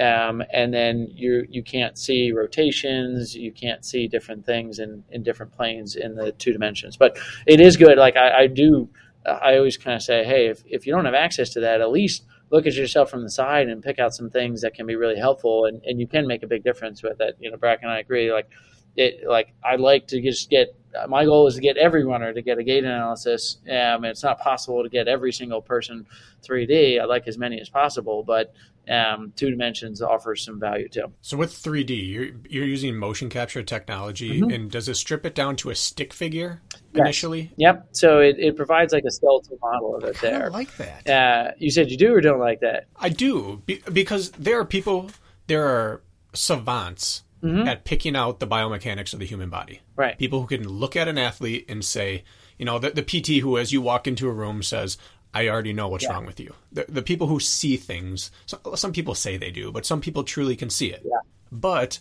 Um, and then you you can't see rotations, you can't see different things in, in different planes in the two dimensions. But it is good. Like I, I do I always kind of say, hey, if, if you don't have access to that, at least look at yourself from the side and pick out some things that can be really helpful, and, and you can make a big difference with it. You know, Brack and I agree. Like, it like I'd like to just get my goal is to get every runner to get a gait analysis. Um, it's not possible to get every single person 3D. I'd like as many as possible, but um, two dimensions offers some value too. So with 3D, you're, you're using motion capture technology, mm-hmm. and does it strip it down to a stick figure yes. initially? Yep. So it, it provides like a skeletal model of it I there. like that. Uh, you said you do or don't like that? I do be, because there are people, there are savants mm-hmm. at picking out the biomechanics of the human body. Right. People who can look at an athlete and say, you know, the, the PT who, as you walk into a room, says, I already know what's yeah. wrong with you. The, the people who see things, some people say they do, but some people truly can see it. Yeah. But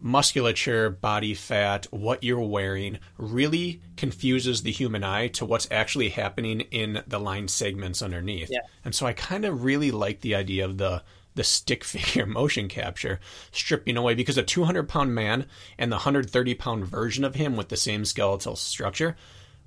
musculature, body fat, what you're wearing really confuses the human eye to what's actually happening in the line segments underneath. Yeah. And so I kind of really like the idea of the the stick figure motion capture stripping away because a 200 pound man and the 130 pound version of him with the same skeletal structure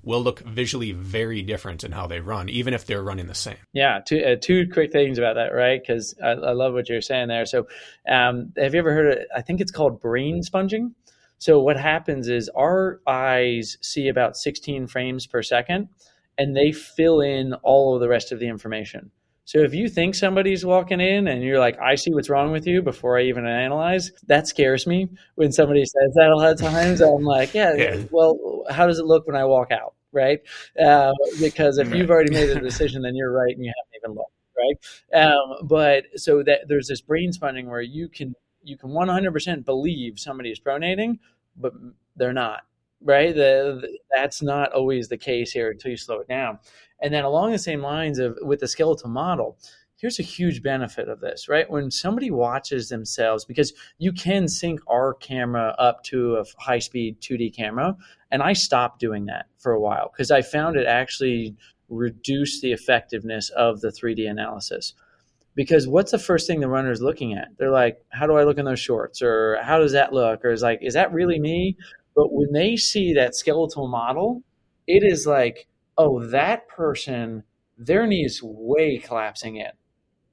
will look visually very different in how they run, even if they're running the same. Yeah, two, uh, two quick things about that, right? Because I, I, love what you're saying there. So, um, have you ever heard of? I think it's called brain sponging. So, what happens is our eyes see about 16 frames per second, and they fill in all of the rest of the information. So if you think somebody's walking in and you're like, I see what's wrong with you before I even analyze, that scares me when somebody says that a lot of times. I'm like, yeah, yeah. well, how does it look when I walk out? Right. Uh, because if right. you've already made a decision, then you're right and you haven't even looked. Right. Um, but so that there's this brain sponging where you can, you can 100% believe somebody is pronating, but they're not right? The, the, that's not always the case here until you slow it down. And then along the same lines of with the skeletal model, here's a huge benefit of this, right? When somebody watches themselves, because you can sync our camera up to a high speed 2D camera, and I stopped doing that for a while because I found it actually reduced the effectiveness of the 3D analysis. Because what's the first thing the runner is looking at? They're like, how do I look in those shorts? Or how does that look? Or is like, is that really me? But when they see that skeletal model, it is like, oh, that person, their knee is way collapsing in.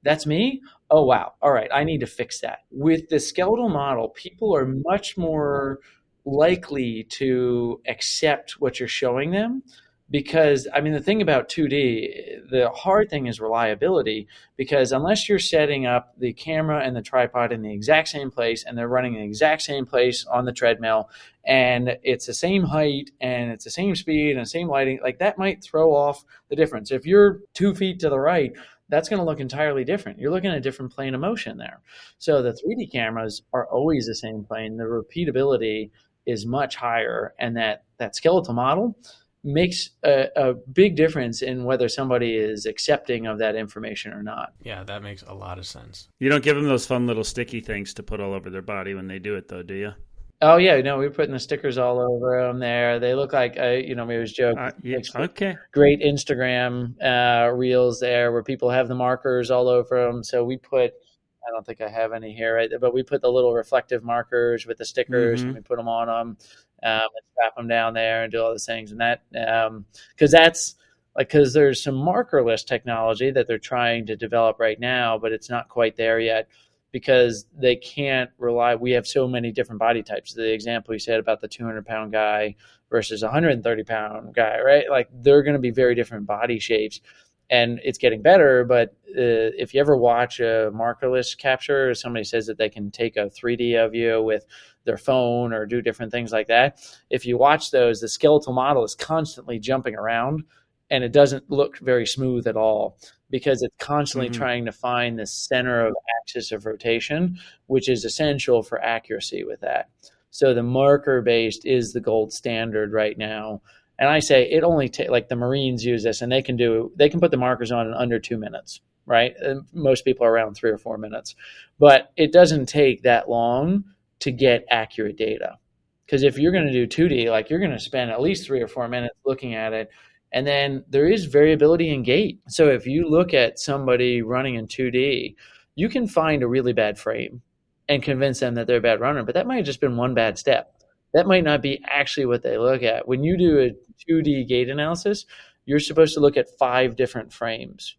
That's me? Oh, wow. All right. I need to fix that. With the skeletal model, people are much more likely to accept what you're showing them because I mean the thing about 2D, the hard thing is reliability because unless you're setting up the camera and the tripod in the exact same place and they're running in the exact same place on the treadmill and it's the same height and it's the same speed and the same lighting, like that might throw off the difference. If you're two feet to the right, that's going to look entirely different. You're looking at a different plane of motion there. So the 3D cameras are always the same plane. The repeatability is much higher, and that that skeletal model makes a, a, big difference in whether somebody is accepting of that information or not. Yeah, that makes a lot of sense. You don't give them those fun little sticky things to put all over their body when they do it, though, do you? Oh yeah, no, we're putting the stickers all over them there. They look like, uh, you know, we always joke. Uh, yeah, okay. Great Instagram uh, reels there where people have the markers all over them. So we put, I don't think I have any here, right? But we put the little reflective markers with the stickers mm-hmm. and we put them on them um, and strap them down there and do all those things. And that, because um, that's like, because there's some markerless technology that they're trying to develop right now, but it's not quite there yet because they can't rely. We have so many different body types. The example you said about the 200 pound guy versus 130 pound guy, right? Like they're going to be very different body shapes. And it's getting better, but uh, if you ever watch a markerless capture, somebody says that they can take a 3D of you with their phone or do different things like that. If you watch those, the skeletal model is constantly jumping around and it doesn't look very smooth at all because it's constantly mm-hmm. trying to find the center of axis of rotation, which is essential for accuracy with that. So the marker based is the gold standard right now. And I say it only takes like the Marines use this and they can do they can put the markers on in under two minutes, right? And most people are around three or four minutes. But it doesn't take that long to get accurate data. Because if you're going to do 2D, like you're going to spend at least three or four minutes looking at it and then there is variability in gait. So if you look at somebody running in 2D, you can find a really bad frame and convince them that they're a bad runner, but that might have just been one bad step. That might not be actually what they look at. When you do a 2D gait analysis, you're supposed to look at five different frames.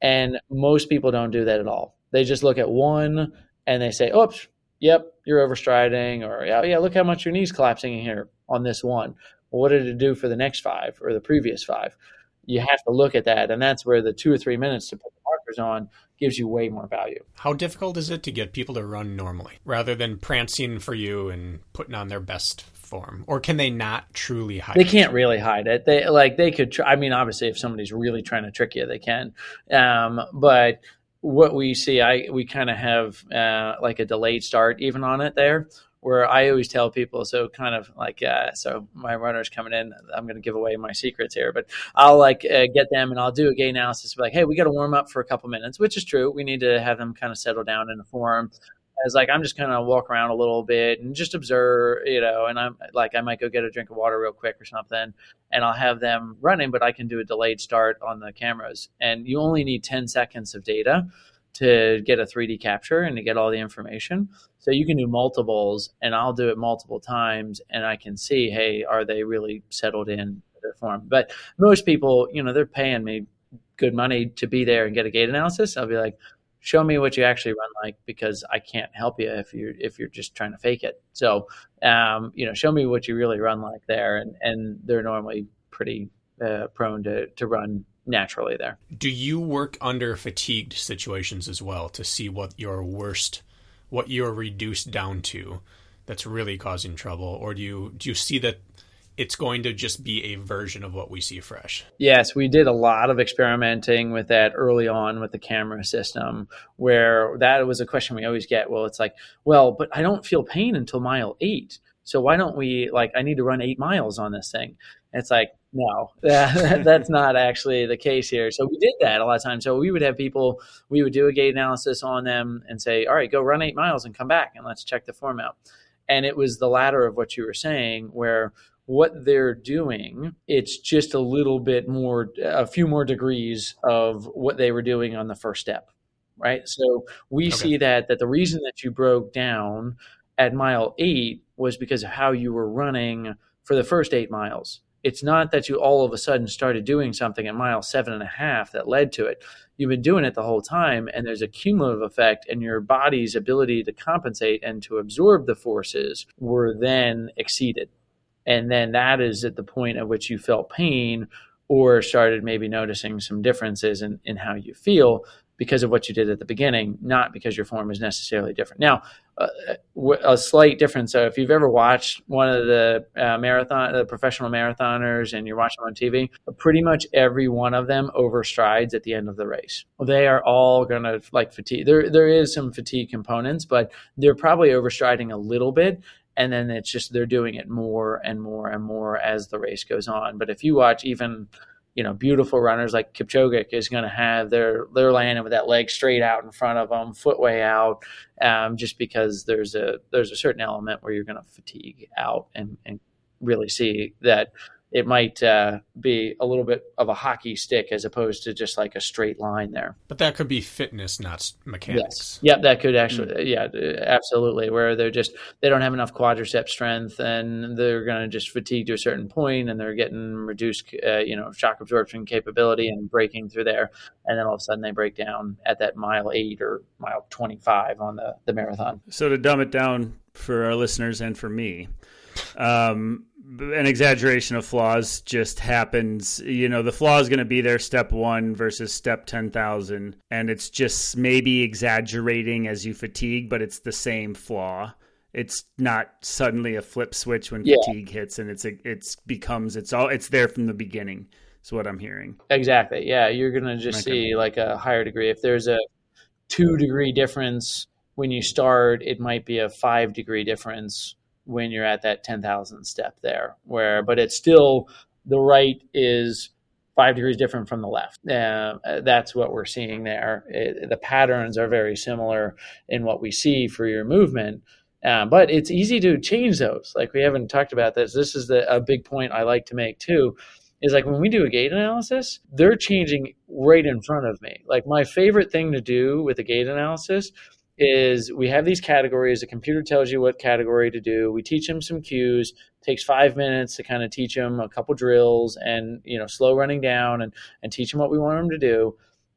And most people don't do that at all. They just look at one and they say, oops, yep, you're overstriding, or yeah, yeah, look how much your knee's collapsing in here on this one well, what did it do for the next five or the previous five? You have to look at that, and that's where the two or three minutes to put the markers on gives you way more value. How difficult is it to get people to run normally rather than prancing for you and putting on their best form, or can they not truly hide? They can't really hide it. They like they could. Try, I mean, obviously, if somebody's really trying to trick you, they can. Um, but what we see, I we kind of have uh, like a delayed start even on it there, where I always tell people, so kind of like, uh, so my runner's coming in, I'm going to give away my secrets here, but I'll like uh, get them and I'll do a gait analysis, be like, hey, we got to warm up for a couple minutes, which is true. We need to have them kind of settle down in the form. As like I'm just kind of walk around a little bit and just observe, you know, and I'm like I might go get a drink of water real quick or something, and I'll have them running, but I can do a delayed start on the cameras, and you only need 10 seconds of data to get a 3D capture and to get all the information. So you can do multiples, and I'll do it multiple times, and I can see, hey, are they really settled in their form? But most people, you know, they're paying me good money to be there and get a gait analysis. I'll be like, show me what you actually run like because I can't help you if you're if you're just trying to fake it. So, um, you know, show me what you really run like there, and and they're normally pretty uh, prone to to run naturally there. Do you work under fatigued situations as well to see what your worst, what you're reduced down to, that's really causing trouble, or do you do you see that it's going to just be a version of what we see fresh. Yes, we did a lot of experimenting with that early on with the camera system, where that was a question we always get. Well, it's like, well, but I don't feel pain until mile eight. So why don't we like I need to run eight miles on this thing? And it's like, no, that's not actually the case here. So we did that a lot of times. So we would have people, we would do a gait analysis on them and say, all right, go run eight miles and come back and let's check the form out. And it was the latter of what you were saying, where what they're doing, it's just a little bit more, a few more degrees of what they were doing on the first step, right? So we okay. see that that the reason that you broke down at mile eight was because of how you were running for the first eight miles. It's not that you all of a sudden started doing something at mile seven and a half that led to it. You've been doing it the whole time, and there's a cumulative effect, and your body's ability to compensate and to absorb the forces were then exceeded. And then that is at the point at which you felt pain or started maybe noticing some differences in, in how you feel because of what you did at the beginning, not because your form is necessarily different. Now, uh, a slight difference. So, if you've ever watched one of the uh, marathon, the professional marathoners, and you're watching them on TV, pretty much every one of them overstrides at the end of the race. They are all going to like fatigue. There, there is some fatigue components, but they're probably overstriding a little bit. And then it's just they're doing it more and more and more as the race goes on. But if you watch even you know, beautiful runners like Kipchoge is going to have their they're landing with that leg straight out in front of them, foot way out, um, just because there's a there's a certain element where you're going to fatigue out and, and really see that it might uh, be a little bit of a hockey stick as opposed to just like a straight line there. But that could be fitness, not mechanics. Yes. Yep, that could actually, mm. yeah, absolutely. Where they're just they don't have enough quadricep strength and they're going to just fatigue to a certain point and they're getting reduced, uh, you know, shock absorption capability and breaking through there, and then all of a sudden they break down at that mile eight or mile twenty five on the the marathon. So to dumb it down for our listeners and for me. Um, an exaggeration of flaws just happens. You know, the flaw is going to be there step one versus step 10,000. And it's just maybe exaggerating as you fatigue, but it's the same flaw. It's not suddenly a flip switch when yeah. fatigue hits and it's a, it's becomes, it's all, it's there from the beginning. Is what I'm hearing. Exactly. Yeah. You're going to just okay. see like a higher degree. If there's a two degree difference when you start, it might be a five degree difference when you're at that 10,000 step there where but it's still the right is five degrees different from the left. Uh, that's what we're seeing there. It, the patterns are very similar in what we see for your movement uh, but it's easy to change those. Like we haven't talked about this. This is the, a big point i like to make too is like when we do a gait analysis they're changing right in front of me. Like my favorite thing to do with a gait analysis is we have these categories. The computer tells you what category to do. We teach them some cues. Takes five minutes to kind of teach them a couple drills and you know slow running down and and teach them what we want them to do.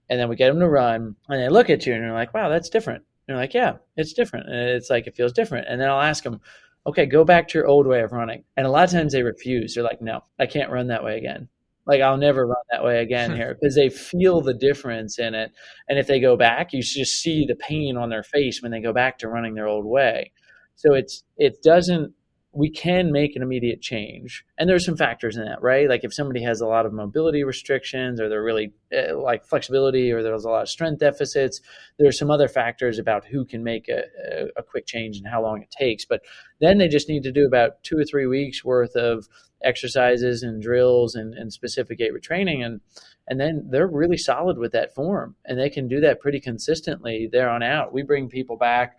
And then we get them to run, and they look at you and they're like, "Wow, that's different." And they're like, "Yeah, it's different." And it's like it feels different. And then I'll ask them, "Okay, go back to your old way of running." And a lot of times they refuse. They're like, "No, I can't run that way again." Like I'll never run that way again hmm. here because they feel the difference in it. And if they go back, you just see the pain on their face when they go back to running their old way. So it's it doesn't we can make an immediate change. And there's some factors in that, right? Like if somebody has a lot of mobility restrictions or they're really uh, like flexibility or there's a lot of strength deficits, there's some other factors about who can make a, a, a quick change and how long it takes. But then they just need to do about two or three weeks worth of exercises and drills and, and specific gait retraining and and then they're really solid with that form and they can do that pretty consistently there on out. We bring people back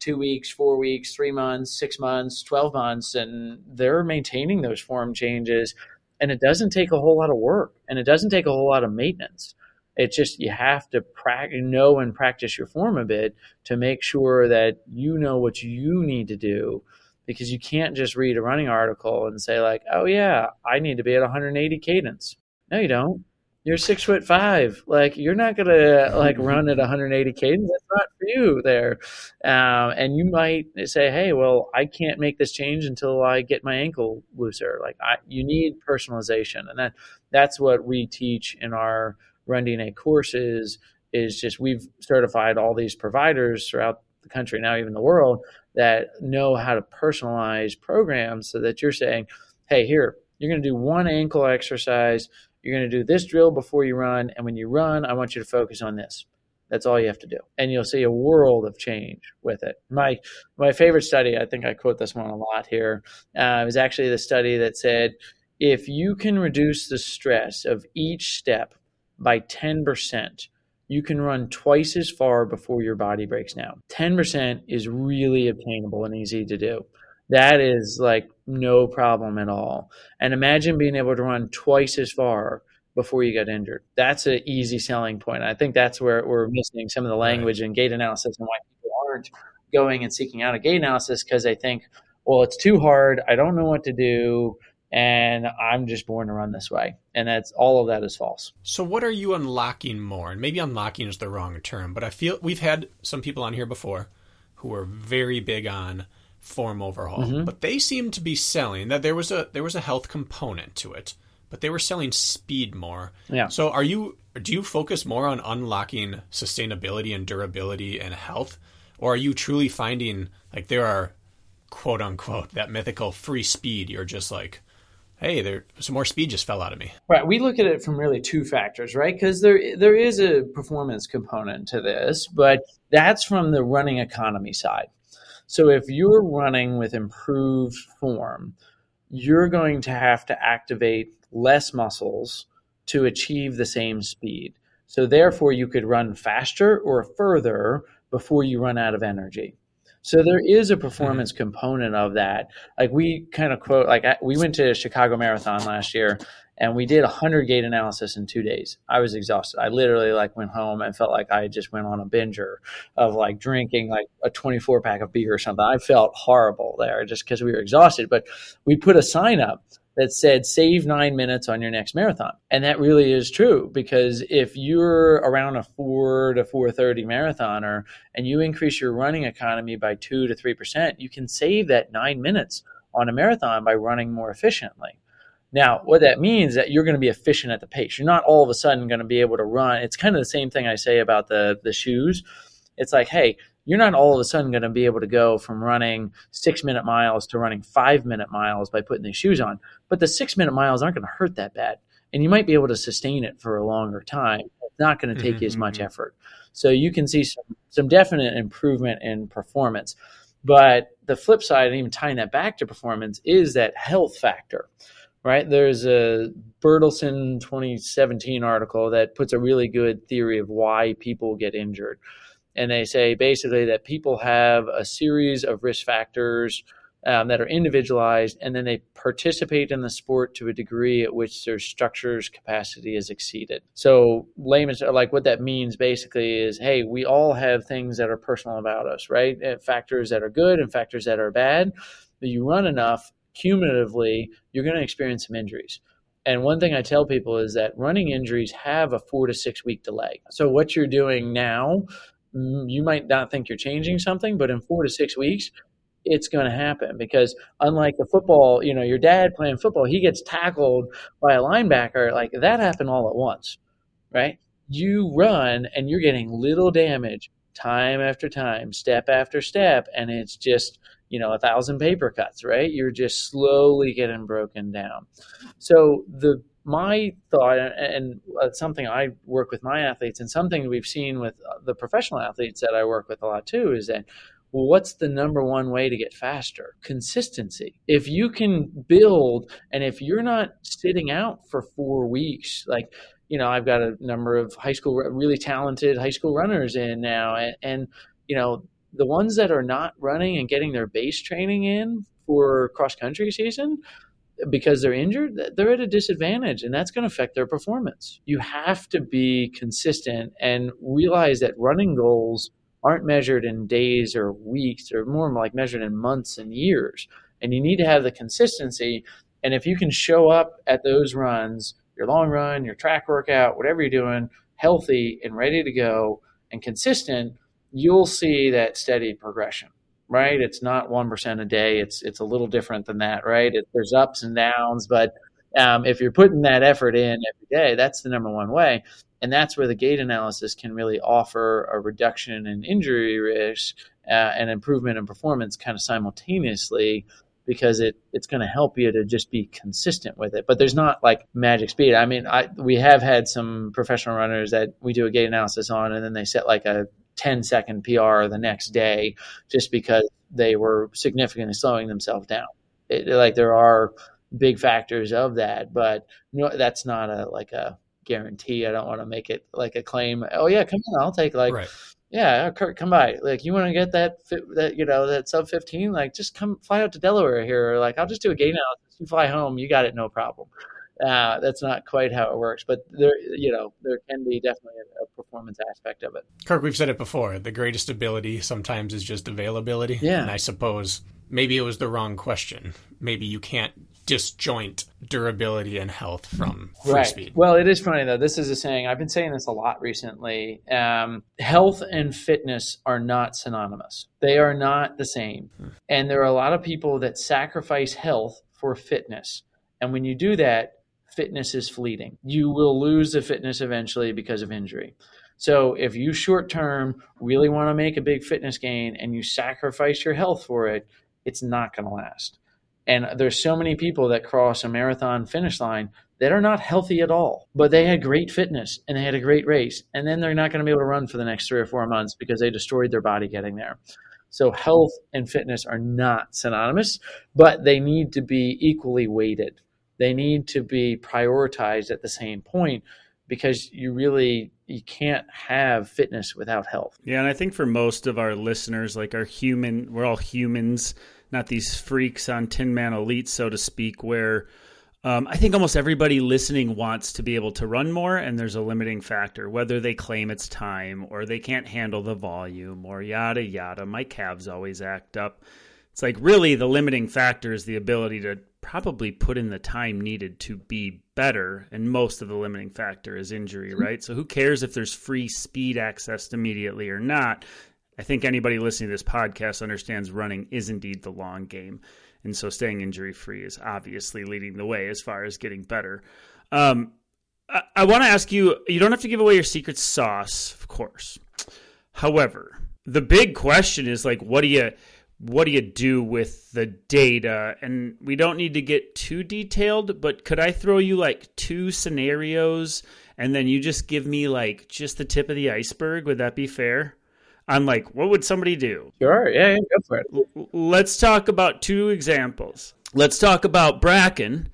two weeks, four weeks, three months, six months, 12 months, and they're maintaining those form changes. And it doesn't take a whole lot of work and it doesn't take a whole lot of maintenance. It's just you have to know and practice your form a bit to make sure that you know what you need to do because you can't just read a running article and say like, "Oh yeah, I need to be at 180 cadence." No, you don't you're six foot five. Like you're not gonna like run at 180 cadence. That's not for you there. Um, and you might say, hey, well, I can't make this change until I get my ankle looser. Like I, you need personalization, and that that's what we teach in our RunDNA courses. Is just we've certified all these providers throughout the country now, even the world, that know how to personalize programs so that you're saying, hey, here you're going to do one ankle exercise you're going to do this drill before you run. And when you run, I want you to focus on this. That's all you have to do. And you'll see a world of change with it. My, my favorite study, I think I quote this one a lot here, uh, is actually the study that said, if you can reduce the stress of each step by 10%, you can run twice as far before your body breaks down. 10% is really obtainable and easy to do. That is like no problem at all. And imagine being able to run twice as far before you get injured. That's an easy selling point. I think that's where we're missing some of the language right. in gait analysis and why people aren't going and seeking out a gait analysis because they think, well, it's too hard. I don't know what to do. And I'm just born to run this way. And that's all of that is false. So, what are you unlocking more? And maybe unlocking is the wrong term, but I feel we've had some people on here before who are very big on form overhaul, mm-hmm. but they seem to be selling that there was a there was a health component to it but they were selling speed more. Yeah. So are you do you focus more on unlocking sustainability and durability and health or are you truly finding like there are quote unquote that mythical free speed you're just like hey there some more speed just fell out of me right we look at it from really two factors right because there there is a performance component to this but that's from the running economy side so if you're running with improved form you're going to have to activate less muscles to achieve the same speed. So therefore, you could run faster or further before you run out of energy. So there is a performance mm-hmm. component of that. Like we kind of quote, like we went to Chicago Marathon last year, and we did a hundred gait analysis in two days. I was exhausted. I literally like went home and felt like I just went on a binger of like drinking like a 24 pack of beer or something. I felt horrible there just because we were exhausted. But we put a sign up that said save nine minutes on your next marathon and that really is true because if you're around a 4 to 430 marathoner and you increase your running economy by 2 to 3% you can save that nine minutes on a marathon by running more efficiently now what that means is that you're going to be efficient at the pace you're not all of a sudden going to be able to run it's kind of the same thing i say about the the shoes it's like hey you're not all of a sudden going to be able to go from running six minute miles to running five minute miles by putting these shoes on. But the six minute miles aren't going to hurt that bad. And you might be able to sustain it for a longer time. It's not going to take mm-hmm, you as much mm-hmm. effort. So you can see some, some definite improvement in performance. But the flip side, and even tying that back to performance, is that health factor right? There's a Bertelsen 2017 article that puts a really good theory of why people get injured and they say basically that people have a series of risk factors um, that are individualized, and then they participate in the sport to a degree at which their structure's capacity is exceeded. So, layman's like what that means basically is, hey, we all have things that are personal about us, right? Factors that are good and factors that are bad. But you run enough, cumulatively, you're going to experience some injuries. And one thing I tell people is that running injuries have a four to six week delay. So, what you're doing now mm, you might not think you're changing something, but in four to six weeks, it's going to happen because unlike the football, you know, your dad playing football, he gets tackled by a linebacker. Like that happened all at once, right? You run and you're getting little damage time after time, step after step, and it's just, you know, a thousand paper cuts, right? You're just slowly getting broken down. So the my thought, and something I work with my athletes, and something we've seen with uh, the professional athletes that I work with a lot too, is that well, what's the number one way to get faster? Consistency. If you can build, and if you're not sitting out for four weeks, like, you know, I've got a number of high school, really talented high school runners in now, and, and you know, the ones that are not running and getting their base training in for cross country season, because they're injured, they're at a disadvantage and that's going to affect their performance. You have to be consistent and realize that running goals aren't measured in days or weeks, they're more like measured in months and years. And you need to have the consistency. And if you can show up at those runs, your long run, your track workout, whatever you're doing, healthy and ready to go and consistent, you'll see that steady progression right? It's not one percent a day. It's it's a little different than that, right? It, there's ups and downs, but um, if you're putting that effort in every day, that's the number one way, and that's where the gait analysis can really offer a reduction in injury risk uh, and improvement in performance, kind of simultaneously. Because it, it's going to help you to just be consistent with it, but there's not like magic speed. I mean, I we have had some professional runners that we do a gait analysis on, and then they set like a 10 second PR the next day just because they were significantly slowing themselves down. It, like there are big factors of that. But no, that's not a like a guarantee. I don't want to make it like a claim. Oh yeah, come on, I'll take like. Right. Yeah, oh, Kurt, come by. Like, you want to get that that you know that sub fifteen? Like, just come fly out to Delaware here. Like, I'll just do a gait analysis. You fly home, you got it, no problem. Uh, that's not quite how it works, but there, you know, there can be definitely a, a, performance aspect of it. Kirk, we've said it before. The greatest ability sometimes is just availability. Yeah. And I suppose maybe it was the wrong question. Maybe you can't disjoint durability and health from free right. speed. Well, it is funny though. This is a saying I've been saying this a lot recently. Um, health and fitness are not synonymous. They are not the same, hmm. and there are a lot of people that sacrifice health for fitness. And when you do that, fitness is fleeting. You will lose the fitness eventually because of injury. So if you short term really want to make a big fitness gain and you sacrifice your health for it, it's not going to last. And there's so many people that cross a marathon finish line that are not healthy at all, but they had great fitness and they had a great race. And then they're not going to be able to run for the next three or four months because they destroyed their body getting there. So health and fitness are not synonymous, but they need to be equally weighted they need to be prioritized at the same point because you really you can't have fitness without health. Yeah, and I think for most of our listeners, like our human, we're all humans, not these freaks on Tinman Elite, so to speak, where um, I think almost everybody listening wants to be able to run more, and there's a limiting factor, whether they claim it's time or they can't handle the volume or yada yada. My calves always act up. It's like really the limiting factor is the ability to probably put in the time needed to be better and most of the limiting factor is injury mm-hmm. right? So who cares if there's free speed access immediately or not? I think anybody listening to this podcast understands running is indeed the long game and so staying injury free is obviously leading the way as far as getting better. Um, I, I want to ask you you don't have to give away your secret sauce of course. However the big question is like what do you what do you do with the data? And we don't need to get too detailed, but could I throw you like two scenarios and then you just give me like just the tip of the iceberg? Would that be fair? I'm like, what would somebody do? Sure. Yeah, yeah go for it. L- let's talk about two examples. Let's talk about Bracken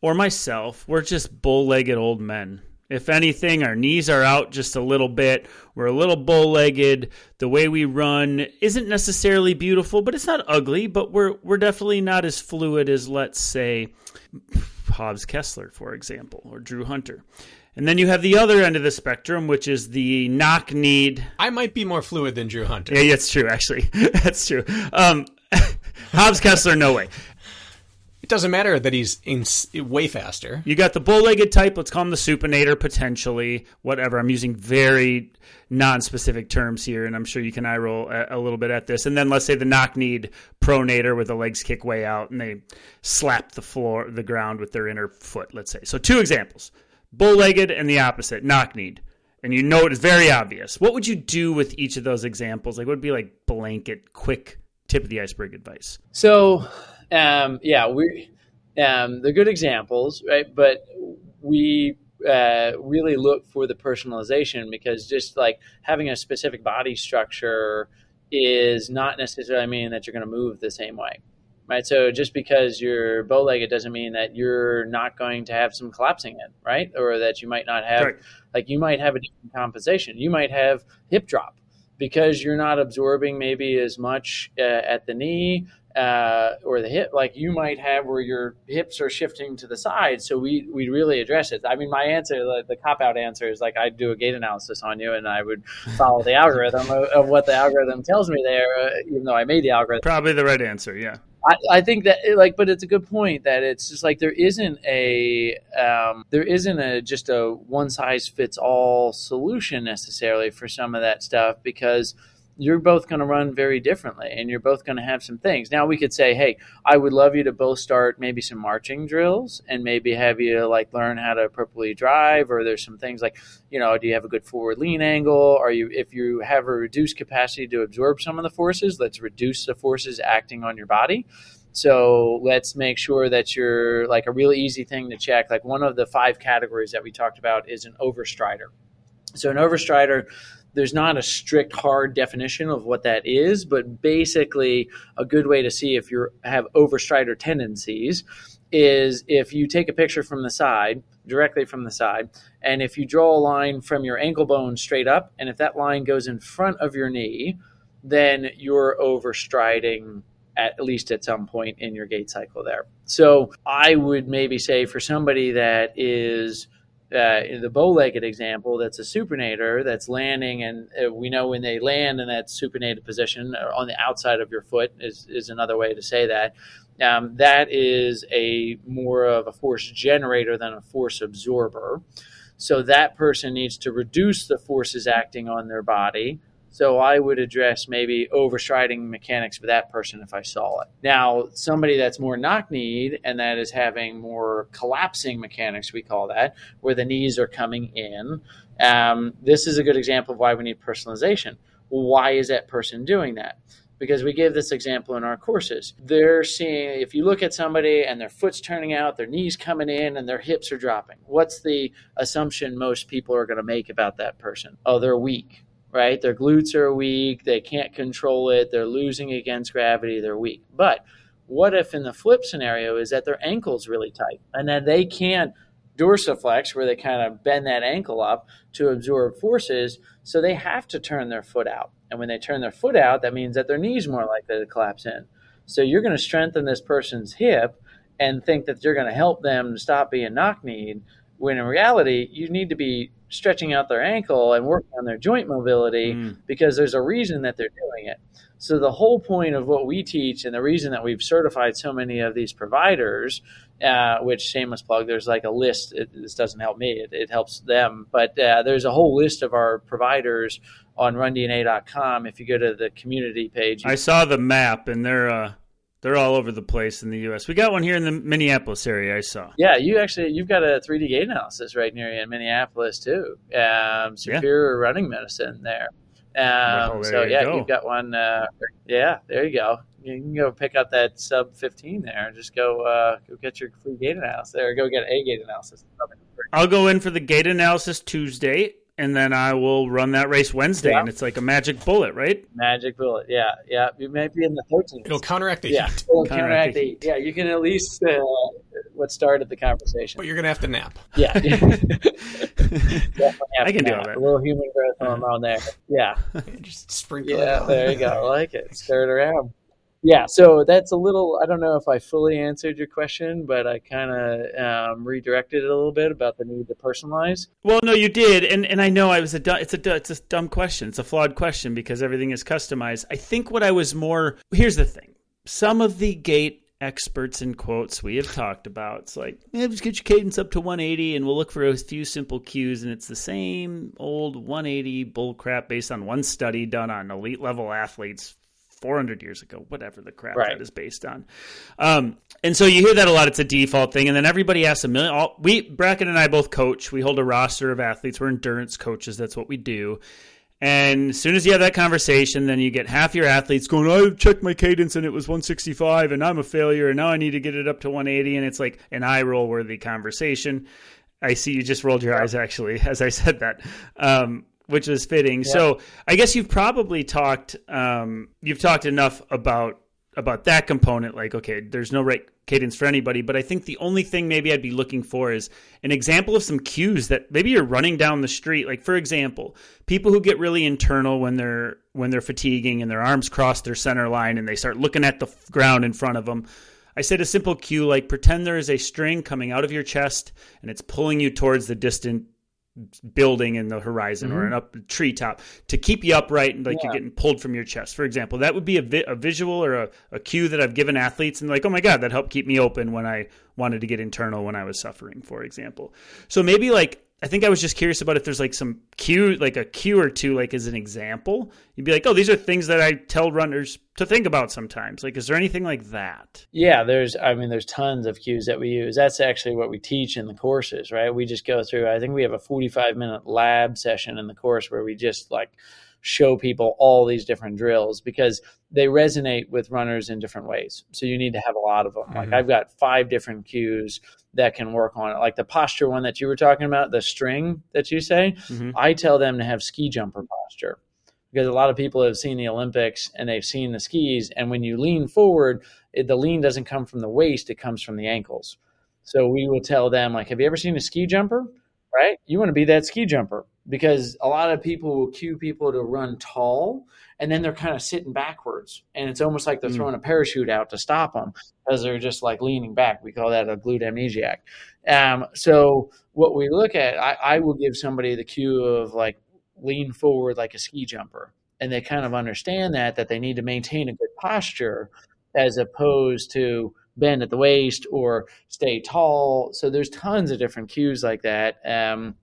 or myself. We're just bull legged old men. If anything, our knees are out just a little bit. We're a little bow legged. The way we run isn't necessarily beautiful, but it's not ugly. But we're we're definitely not as fluid as let's say Hobbs Kessler, for example, or Drew Hunter. And then you have the other end of the spectrum, which is the knock kneed. I might be more fluid than Drew Hunter. Yeah, that's true. Actually, that's true. Um, Hobbs Kessler, no way. It doesn't matter that he's in way faster. You got the bull-legged type. Let's call him the supinator potentially. Whatever. I'm using very non-specific terms here, and I'm sure you can eye roll a, a little bit at this. And then let's say the knock-kneed pronator, where the legs kick way out and they slap the floor, the ground with their inner foot. Let's say. So two examples: bull-legged and the opposite, knock-kneed. And you know it is very obvious. What would you do with each of those examples? Like, what would be like blanket, quick tip of the iceberg advice? So um, yeah, we um, they're good examples, right? But we uh, really look for the personalization because just like having a specific body structure is not necessarily mean that you're going to move the same way, right? So just because you're bow-legged doesn't mean that you're not going to have some collapsing in, right? Or that you might not have, Correct. like you might have a different compensation. You might have hip drop because you're not absorbing maybe as much uh, at the knee uh, or the hip, like you might have where your hips are shifting to the side. So we we really address it. I mean, my answer, the, the cop out answer, is like I'd do a gait analysis on you, and I would follow the algorithm of, of, what the algorithm tells me there, uh, even though I made the algorithm. Probably the right answer, yeah. I, I think that like, but it's a good point that it's just like there isn't a um, there isn't a just a one size fits all solution necessarily for some of that stuff because you're both going to run very differently and you're both going to have some things. Now we could say, "Hey, I would love you to both start maybe some marching drills and maybe have you like learn how to appropriately drive or there's some things like, you know, do you have a good forward lean angle? Are you if you have a reduced capacity to absorb some of the forces, let's reduce the forces acting on your body." So let's make sure that you're like a really easy thing to check. Like one of the five categories that we talked about is an overstrider. So an overstrider there's not a strict hard definition of what that is, but basically a good way to see if you have overstrider tendencies is if you take a picture from the side, directly from the side, and if you draw a line from your ankle bone straight up, and if that line goes in front of your knee, then you're overstriding at least at some point in your gait cycle there. So I would maybe say for somebody that is uh, in the bow-legged example, that's a supinator that's landing, and uh, we know when they land in that supinated position on the outside of your foot is, is another way to say that. Um, that is a more of a force generator than a force absorber. So that person needs to reduce the forces acting on their body so I would address maybe overstriding mechanics for that person if I saw it. Now, somebody that's more knock kneed and that is having more collapsing mechanics, we call that, where the knees are coming in. Um, this is a good example of why we need personalization. Why is that person doing that? because we give this example in our courses. They're seeing, if you look at somebody and their foot's turning out, their knees coming in, and their hips are dropping, what's the assumption most people are going to make about that person? Oh, they're weak right? Their glutes are weak, they can't control it, they're losing against gravity, they're weak. But what if in the flip scenario is that their ankle's really tight and that they can't dorsiflex where they kind of bend that ankle up to absorb forces, so they have to turn their foot out. And when they turn their foot out, that means that their knee's more likely to collapse in. So you're going to strengthen this person's hip and think that you're going to help them stop being knock kneed when in reality you need to be stretching out their ankle and working on their joint mobility mm. because there's a reason that they're doing it. So the whole point of what we teach and the reason that we've certified so many of these providers, uh, which shameless plug, there's like a list. It, this doesn't help me; it, it helps them. But uh, there's a whole list of our providers on RunDNA.com. If you go to the community page, I saw the map, and they're uh, they're all over the place in the U.S. We got one here in the Minneapolis area. I saw. Yeah, you actually you've got a 3D gait analysis right near you in Minneapolis too. Um, Superior yeah. Running Medicine there. Um, well, so you yeah, go. you've got one. Uh, yeah, there you go. You can go pick up that sub 15 there. Just go uh, go get your free gait analysis there. Go get a gait analysis. I'll go in for the gait analysis Tuesday and then I will run that race Wednesday, yeah. and it's like a magic bullet, right? Magic bullet, yeah, yeah. You might be in the 13th. It'll counteract the yeah. heat. It'll counteract, counteract the heat. Yeah, you can at least uh, what started the conversation. But you're gonna have to nap. Yeah, I can do that. A little human growth hormone there. Yeah, just sprinkle. Yeah, there you go. I like it. Stir it around yeah, so that's a little. I don't know if I fully answered your question, but I kind of um, redirected it a little bit about the need to personalize. Well, no, you did, and and I know I was a it's a it's a dumb question. It's a flawed question because everything is customized. I think what I was more here's the thing: some of the gait experts in quotes we have talked about. It's like, yeah, just get your cadence up to 180 and we'll look for a few simple cues. And it's the same old 180 bullcrap based on one study done on elite level athletes 400 years ago, whatever the crap right. that is based on. Um, and so you hear that a lot. It's a default thing. And then everybody asks a million. All, we, Bracken and I both coach. We hold a roster of athletes. We're endurance coaches. That's what we do. And as soon as you have that conversation, then you get half your athletes going, I checked my cadence and it was 165 and I'm a failure and now I need to get it up to 180. And it's like an eye roll worthy conversation. I see you just rolled your eyes actually as I said that. Um, which is fitting. Yeah. So I guess you've probably talked um, you've talked enough about about that component. Like, okay, there's no right cadence for anybody, but I think the only thing maybe I'd be looking for is an example of some cues that maybe you're running down the street. Like, for example, people who get really internal when they're when they're fatiguing and their arms cross their center line and they start looking at the ground in front of them. I said a simple cue like pretend there is a string coming out of your chest and it's pulling you towards the distant building in the horizon mm-hmm. or an up treetop to keep you upright and like yeah. you're getting pulled from your chest for example that would be a, vi- a visual or a, a cue that i've given athletes and like oh my god that helped keep me open when i wanted to get internal when i was suffering for example so maybe like I think I was just curious about if there's like some cue, like a cue or two, like as an example. You'd be like, oh, these are things that I tell runners to think about sometimes. Like, is there anything like that? Yeah, there's, I mean, there's tons of cues that we use. That's actually what we teach in the courses, right? We just go through, I think we have a 45 minute lab session in the course where we just like show people all these different drills because they resonate with runners in different ways. So you need to have a lot of them. Mm-hmm. Like I've got five different cues that can work on it. Like the posture one that you were talking about, the string that you say, mm-hmm. I tell them to have ski jumper posture. because a lot of people have seen the Olympics and they've seen the skis. And when you lean forward, it, the lean doesn't come from the waist, it comes from the ankles. So we will tell them, like, have you ever seen a ski jumper? Right? You want to be that ski jumper because a lot of people will cue people to run tall and then they're kind of sitting backwards and it's almost like they're mm. throwing a parachute out to stop them because they're just like leaning back. We call that a glute amnesiac. Um, so what we look at I, I will give somebody the cue of like lean forward like a ski jumper and they kind of understand that that they need to maintain a good posture as opposed to bend at the waist or stay tall. So there's tons of different cues like that um,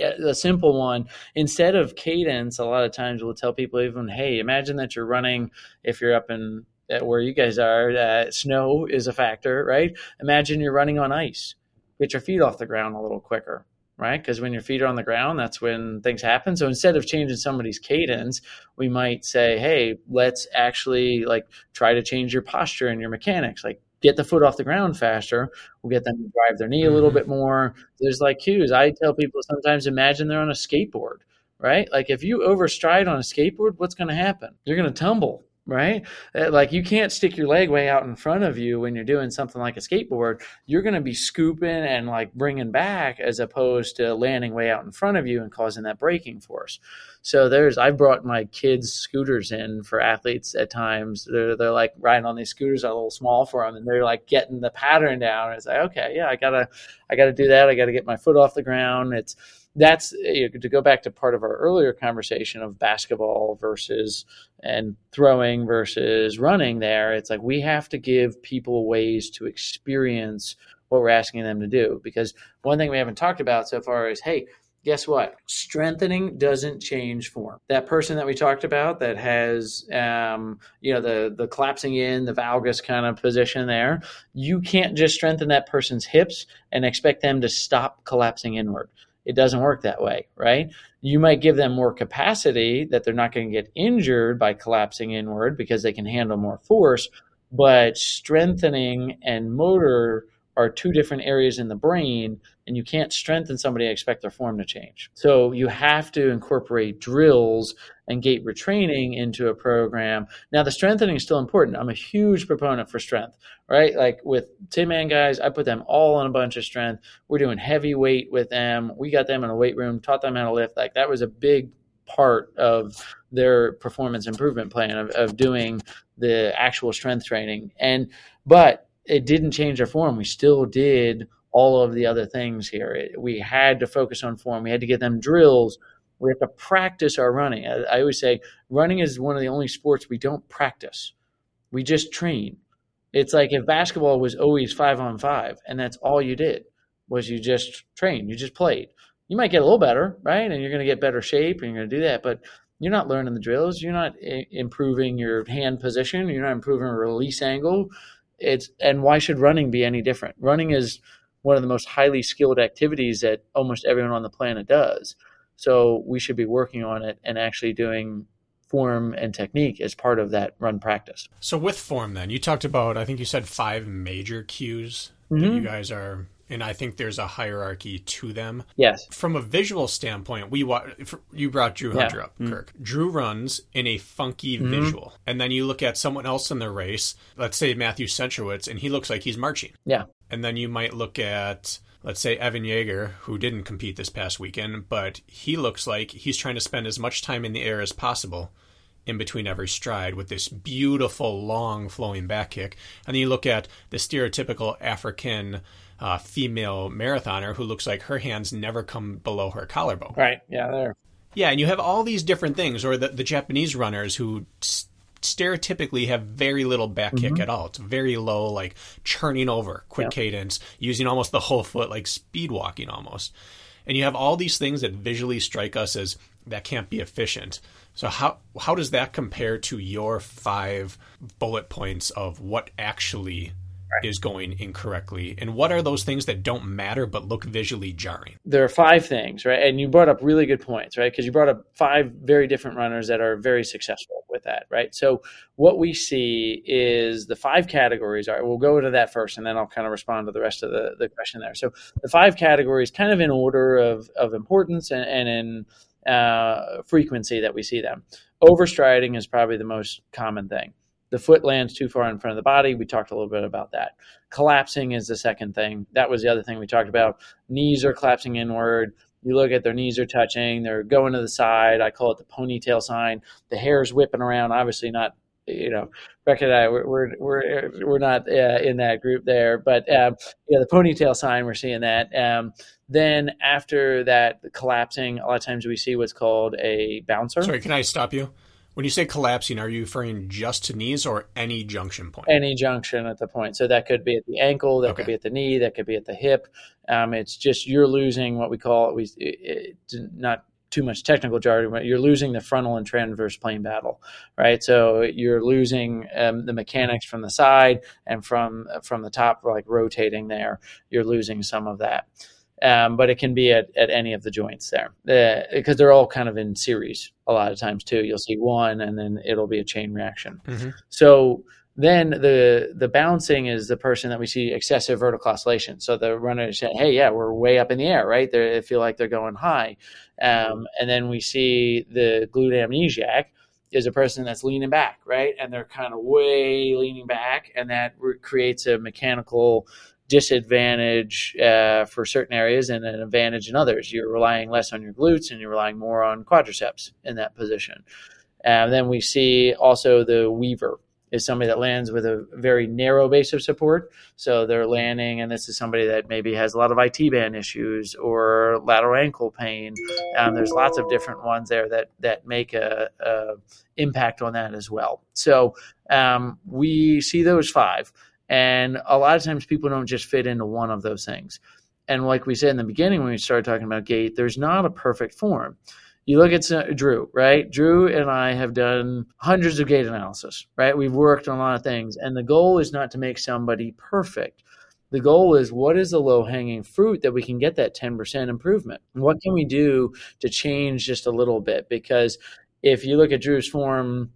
a simple one. Instead of cadence a lot of times we'll tell people even hey imagine that you're running if you're up in where you guys are snow is a factor right? Imagine you're running on ice. Get your feet off the ground a little quicker right? Because when your feet are on the ground that's when things happen. So instead of changing somebody's cadence we might say hey let's actually like try to change your posture and your mechanics. Like get the foot off the ground faster. We'll get them to drive their knee a little mm-hmm. bit more. There's like cues. I tell people sometimes imagine they're on a skateboard, right? Like if you overstride on a skateboard, what's going to happen? You're going to tumble, right? Uh, like you can't stick your leg way out in front of you when you're doing something like a skateboard. You're going to be scooping and like bringing back as opposed to landing way out in front of you and causing that braking force. So there's I've brought my kids scooters in for athletes at times. They're they're like riding on these scooters are a little small for them, and they're like getting the pattern down. It's like okay, yeah, I gotta I gotta do that. I gotta get my foot off the ground. It's that's you know, to go back to part of our earlier conversation of basketball versus and throwing versus running there it's like we have to give people ways to experience what we're asking them to do because one thing we haven't talked about so far is hey guess what? Strengthening doesn't change form. That person that we talked about that has, um, you know, the the collapsing in, the valgus kind of position there, you can't just strengthen that person's hips and expect them to stop collapsing inward. It doesn't work that way, right? You might give them more capacity that they're not going to get injured by collapsing inward because they can handle more force, but strengthening and motor are two different areas in the brain and you can't strengthen somebody and expect their form to change. So you have to incorporate drills and gait retraining into a program. Now the strengthening is still important. I'm a huge proponent for strength, right? Like with Tinman guys, I put them all on a bunch of strength. We're doing heavy weight with them. We got them in a weight room, taught them how to lift. Like that was a big part of their performance improvement plan of, of doing the actual strength training. And but it didn't change our form. We still did all of the other things here. It, we had to focus on form. We had to get them drills. We have to practice our running. I, I always say running is one of the only sports we don't practice. We just train. It's like if basketball was always five on five and that's all you did was you just trained, you just played. You might get a little better, right? And you're going to get better shape and you're going to do that, but you're not learning the drills. You're not I- improving your hand position. You're not improving release angle it's and why should running be any different? Running is one of the most highly skilled activities that almost everyone on the planet does. So we should be working on it and actually doing form and technique as part of that run practice. So with form then, you talked about I think you said five major cues mm-hmm. that you guys are and I think there's a hierarchy to them. Yes. From a visual standpoint, we you brought Drew Hunter yeah. up, mm-hmm. Kirk. Drew runs in a funky mm-hmm. visual, and then you look at someone else in the race, let's say Matthew Centrowitz, and he looks like he's marching. Yeah. And then you might look at let's say Evan Jager, who didn't compete this past weekend, but he looks like he's trying to spend as much time in the air as possible in between every stride with this beautiful long flowing back kick. And then you look at the stereotypical African uh, female marathoner who looks like her hands never come below her collarbone. Right. Yeah. There. Yeah, and you have all these different things, or the, the Japanese runners who stereotypically have very little back kick mm-hmm. at all. It's very low, like churning over, quick cadence, using almost the whole foot, like speed walking almost. And you have all these things that visually strike us as that can't be efficient. So how how does that compare to your five bullet points of what actually right. is going incorrectly. And what are those things that don't matter but look visually jarring? There are five things right? And you brought up really good points right? Because you brought up five very different runners that are very successful with that right? So what we see is the five categories. Are we'll go to that first and then i'll kind of respond to the rest of the, the question there. So the five categories kind of in order of, of importance and, and in uh, frequency that we see them. Overstriding is probably the most common thing. The foot lands too far in front of the body. We talked a little bit about that. Collapsing is the second thing. That was the other thing we talked about. Knees are collapsing inward. You look at their knees are touching, they're going to the side. I call it the ponytail sign. The hair's whipping around, obviously not you know, Beck and I, we're we're we're, not uh, in that group there, but um, yeah, the ponytail sign, we're seeing that. Um, then after that collapsing, a lot of times we see what's called a bouncer. Sorry, can I stop you? When you say collapsing, are you referring just to knees or any junction point? Any junction at the point. So that could be at the ankle, that okay. could be at the knee, that could be at the hip. Um, it's just you're losing what we call we it, it, not too much technical jargon, but you're losing the frontal and transverse plane battle, right? So you're losing um, the mechanics from the side and from from the top, like rotating there. You're losing some of that um, but it can be at, at any of the joints there because uh, they're all kind of in series a lot of times too. You'll see one and then it'll be a chain reaction. Mm-hmm. So then the the bouncing is the person that we see excessive vertical oscillation. So the runner say, "Hey, yeah, we're way up in the air, right? They feel like they're going high," um, and then we see the glute amnesiac is a person that's leaning back, right? And they're kind of way leaning back, and that re- creates a mechanical disadvantage uh, for certain areas and an advantage in others. You're relying less on your glutes and you're relying more on quadriceps in that position. And then we see also the weaver is somebody that lands with a very narrow base of support. So they're landing, and this is somebody that maybe has a lot of IT band issues or lateral ankle pain. Um, there's lots of different ones there that that make a, a impact on that as well. So um, we see those five. And a lot of times people don't just fit into one of those things. And like we said in the beginning when we started talking about gait, there's not a perfect form. You look at uh, Drew, right? Drew and I have done hundreds of gait analysis, right? We've worked on a lot of things. And the goal is not to make somebody perfect. The goal is what is the low hanging fruit that we can get that 10% improvement? What can we do to change just a little bit? Because if you look at Drew's form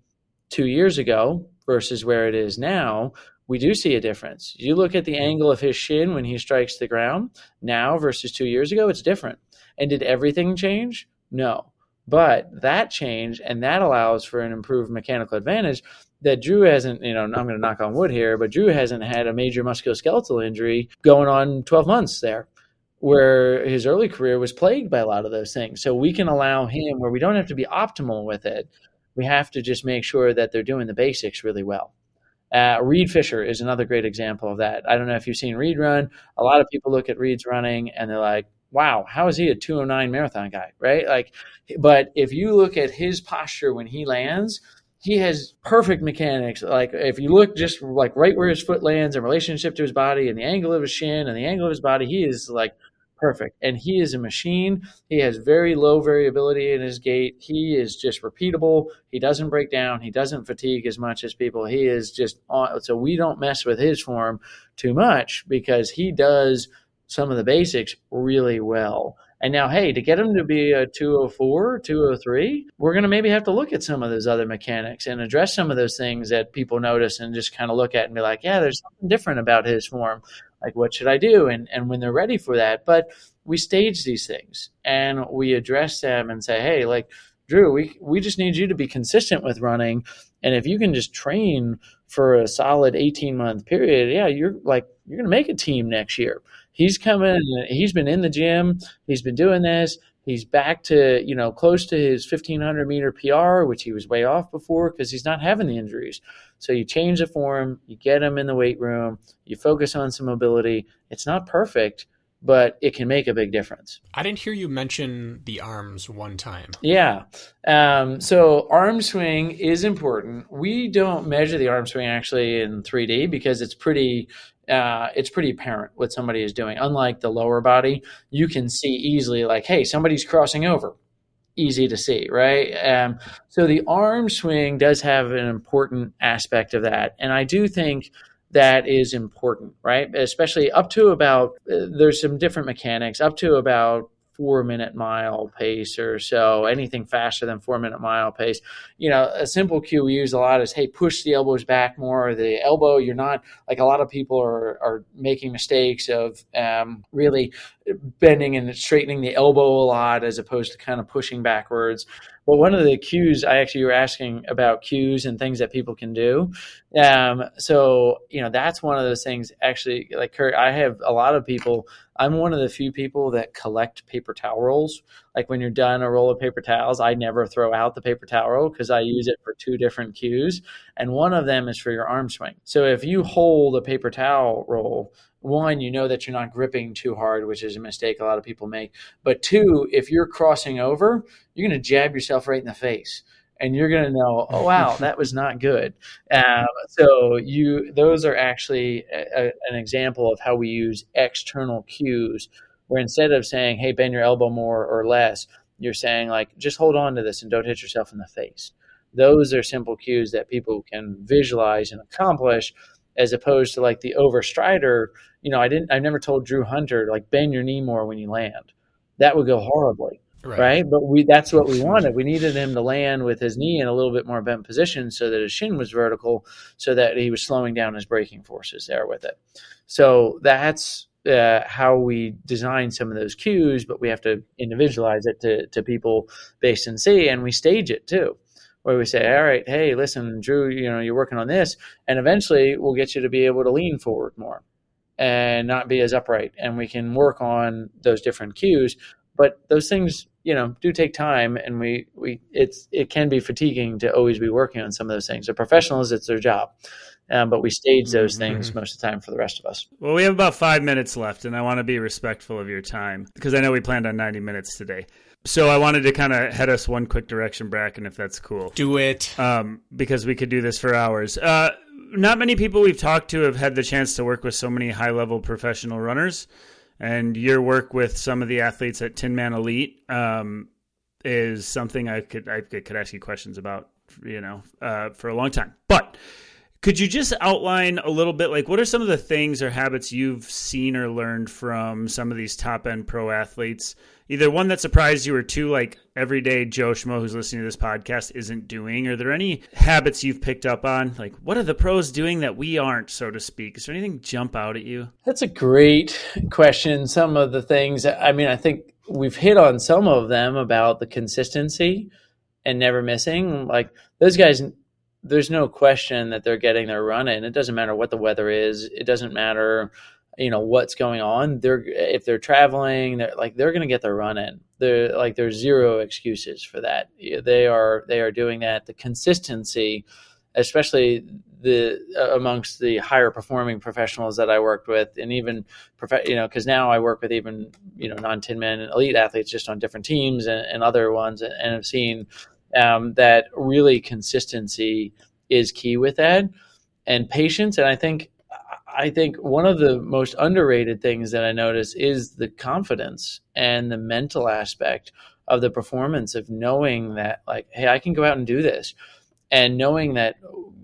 two years ago versus where it is now, we do see a difference. You look at the hmm. angle of his shin when he strikes the ground now versus two years ago, it's different. And did everything change? No. But that change and that allows for an improved mechanical advantage that Drew hasn't, you know, I'm going to knock on wood here, but Drew hasn't had a major musculoskeletal injury going on 12 months there where his early career was plagued by a lot of those things. So we can allow him where we don't have to be optimal with it. We have to just make sure that they're doing the basics really well. Uh, Reed Fischer is another great example of that. I don't know if you've seen Reed run. A lot of people look at Reed's running and they're like, wow, how is he a 209 marathon guy, right? Like, but if you look at his posture when he lands, he has perfect mechanics. Like if you look just like right where his foot lands in relationship to his body and the angle of his shin and the angle of his body, he is like perfect. And he is a machine. He has very low variability in his gait. He is just repeatable. He doesn't break down. He doesn't fatigue as much as people. He is just on. So we don't mess with his form too much because he does some of the basics really well. And now, hey, to get him to be a 204, 203, we're going to maybe have to look at some of those other mechanics and address some of those things that people notice and just kind of look at and be like, yeah, there's something different about his form like what should i do? And and when they're ready for that. But we stage these things and we address them and say hey like drew we we just need you to be consistent with running. And if you can just train for a solid 18 month period yeah you're like you're to make a team next year. He's coming he's been in the gym he's been doing this he's back to you know close to his 1500 meter pr which he was way off before because he's not having the injuries so you change the form, you get them in the weight room, you focus on some mobility. It's not perfect, but it can make a big difference. I didn't hear you mention the arms one time. Yeah. Um, so arm swing is important. We don't measure the arm swing actually in 3D because it's pretty uh, it's pretty apparent what somebody is doing. Unlike the lower body, you can see easily like, hey, somebody's crossing over easy to see, right? Um, so the arm swing does have an important aspect of that, and I do think that is important, right? Especially up to about uh, there's some different mechanics up to about four minute mile pace or so, anything faster than four minute mile pace. You know, a simple cue we use a lot is, hey, push the elbows back more. The elbow, you're not like a lot of people are, are making mistakes of um, really bending and straightening the elbow a lot as opposed to kind of pushing backwards. But one of the cues I actually were asking about cues and things that people can do. Um, so you know that's one of those things. Actually, like Kurt, I have a lot of people. I'm one of the few people that collect paper towel rolls. Like when you're done a roll of paper towels, I never throw out the paper towel roll because I use it for two different cues, and one of them is for your arm swing. So if you hold a paper towel roll one, you know that you're not gripping too hard, which is a mistake a lot of people make. But two, if you're crossing over, you're going to jab yourself right in the face. And you're going to know, oh wow, that was not good. Um, so you, those are actually a, a, an example of how we use external cues, where instead of saying, "Hey, bend your elbow more or less," you're saying like, "Just hold on to this and don't hit yourself in the face." Those are simple cues that people can visualize and accomplish as opposed to like the overstrider. You know, I didn't, I never told Drew Hunter like bend your knee more when you land. That would go horribly. Right. right. But we that's what we wanted. We needed him to land with his knee in a little bit more bent position so that his shin was vertical so that he was slowing down his braking forces there with it. So that's uh, how we design some of those cues, but we have to individualize it to, to people based in C and we stage it too where we say, all right, hey, listen, Drew, you know, you're working on this, and eventually we'll get you to be able to lean forward more and not be as upright, and we can work on those different cues. But those things, you know, do take time, and we we it's it can be fatiguing to always be working on some of those things. The professionals, it's their job. Um, but we stage those mm-hmm. things mm-hmm. most of the time for the rest of us. Well, we have about five minutes left, and I want to be respectful of your time because I know we planned on 90 minutes today. So I wanted to kind of head us one quick direction, Bracken, if that's cool. Do it. Um, because we could do this for hours. Uh, not many people we've talked to have had the chance to work with so many high level professional runners. And your work with some of the athletes at Tinman Elite um, is something I could I could ask you questions about, you know, uh, for a long time. But could you just outline a little bit, like what are some of the things or habits you've seen or learned from some of these top end pro athletes? either one that surprised you or two like everyday Joe Schmo who's listening to this podcast isn't doing? Are there any habits you've picked up on? Like, what are the pros doing that we aren't, so to speak? Is there anything jump out at you? That's a great question. Some of the things, I mean, I think we've hit on some of them about the consistency and never missing. Like, those guys, there's no question that they're getting their run in. It doesn't matter what the weather is, it doesn't matter you know what's going on. They're if they're traveling they're like they're going to get their run in. They're like there's zero excuses for that. They are they are doing that. The consistency especially the uh, amongst the higher performing professionals that I worked with and even prof- you know because now I work with even you know non Tinman Elite athletes just on different teams and, and other ones and, and have seen um, that really consistency is key with that and patience and I think I think one of the most underrated things that I notice is the confidence and the mental aspect of the performance of knowing that, like, hey, I can go out and do this. And knowing that,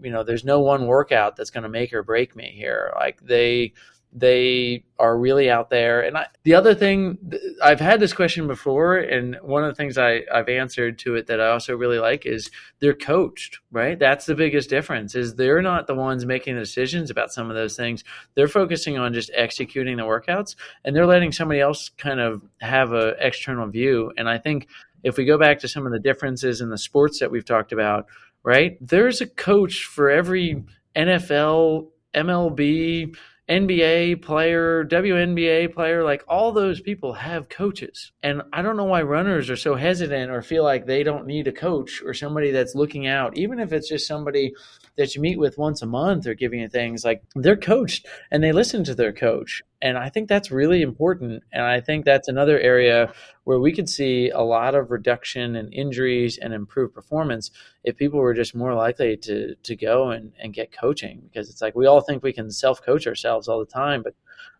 you know, there's no one workout that's going to make or break me here. Like, they, they are really out there. And I, the other thing, I've had this question before, and one of the things I, I've answered to it that I also really like is they're coached, right? That's the biggest difference. Is they're not the ones making the decisions about some of those things. They're focusing on just executing the workouts, and they're letting somebody else kind of have a external view. And I think if we go back to some of the differences in the sports that we've talked about, right? There's a coach for every NFL, MLB NBA player, WNBA player, like all those people have coaches. And I don't know why runners are so hesitant or feel like they don't need a coach or somebody that's looking out, even if it's just somebody that you meet with once a month or giving you things like they're coached and they listen to their coach. And I think that's really important. And I think that's another area where we could see a lot of reduction in injuries and improved performance if people were just more likely to, to go and, and get coaching. Because it's like we all think we can self coach ourselves all the time, but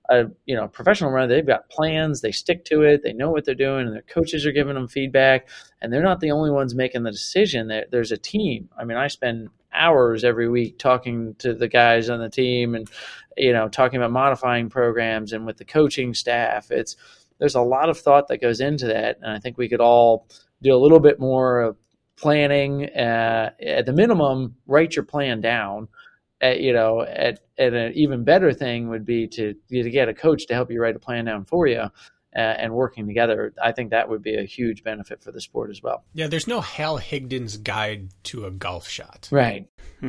a you know professional runner they've got plans they stick to it they know what they're doing and their coaches are giving them feedback and they're not the only ones making the decision there's a team i mean i spend hours every week talking to the guys on the team and you know talking about modifying programs and with the coaching staff it's there's a lot of thought that goes into that and i think we could all do a little bit more of planning uh, at the minimum write your plan down at, you know at, at an even better thing would be to to get a coach to help you write a plan down for you uh, and working together, I think that would be a huge benefit for the sport as well. Yeah, there's no Hal Higdon's guide to a golf shot. Right.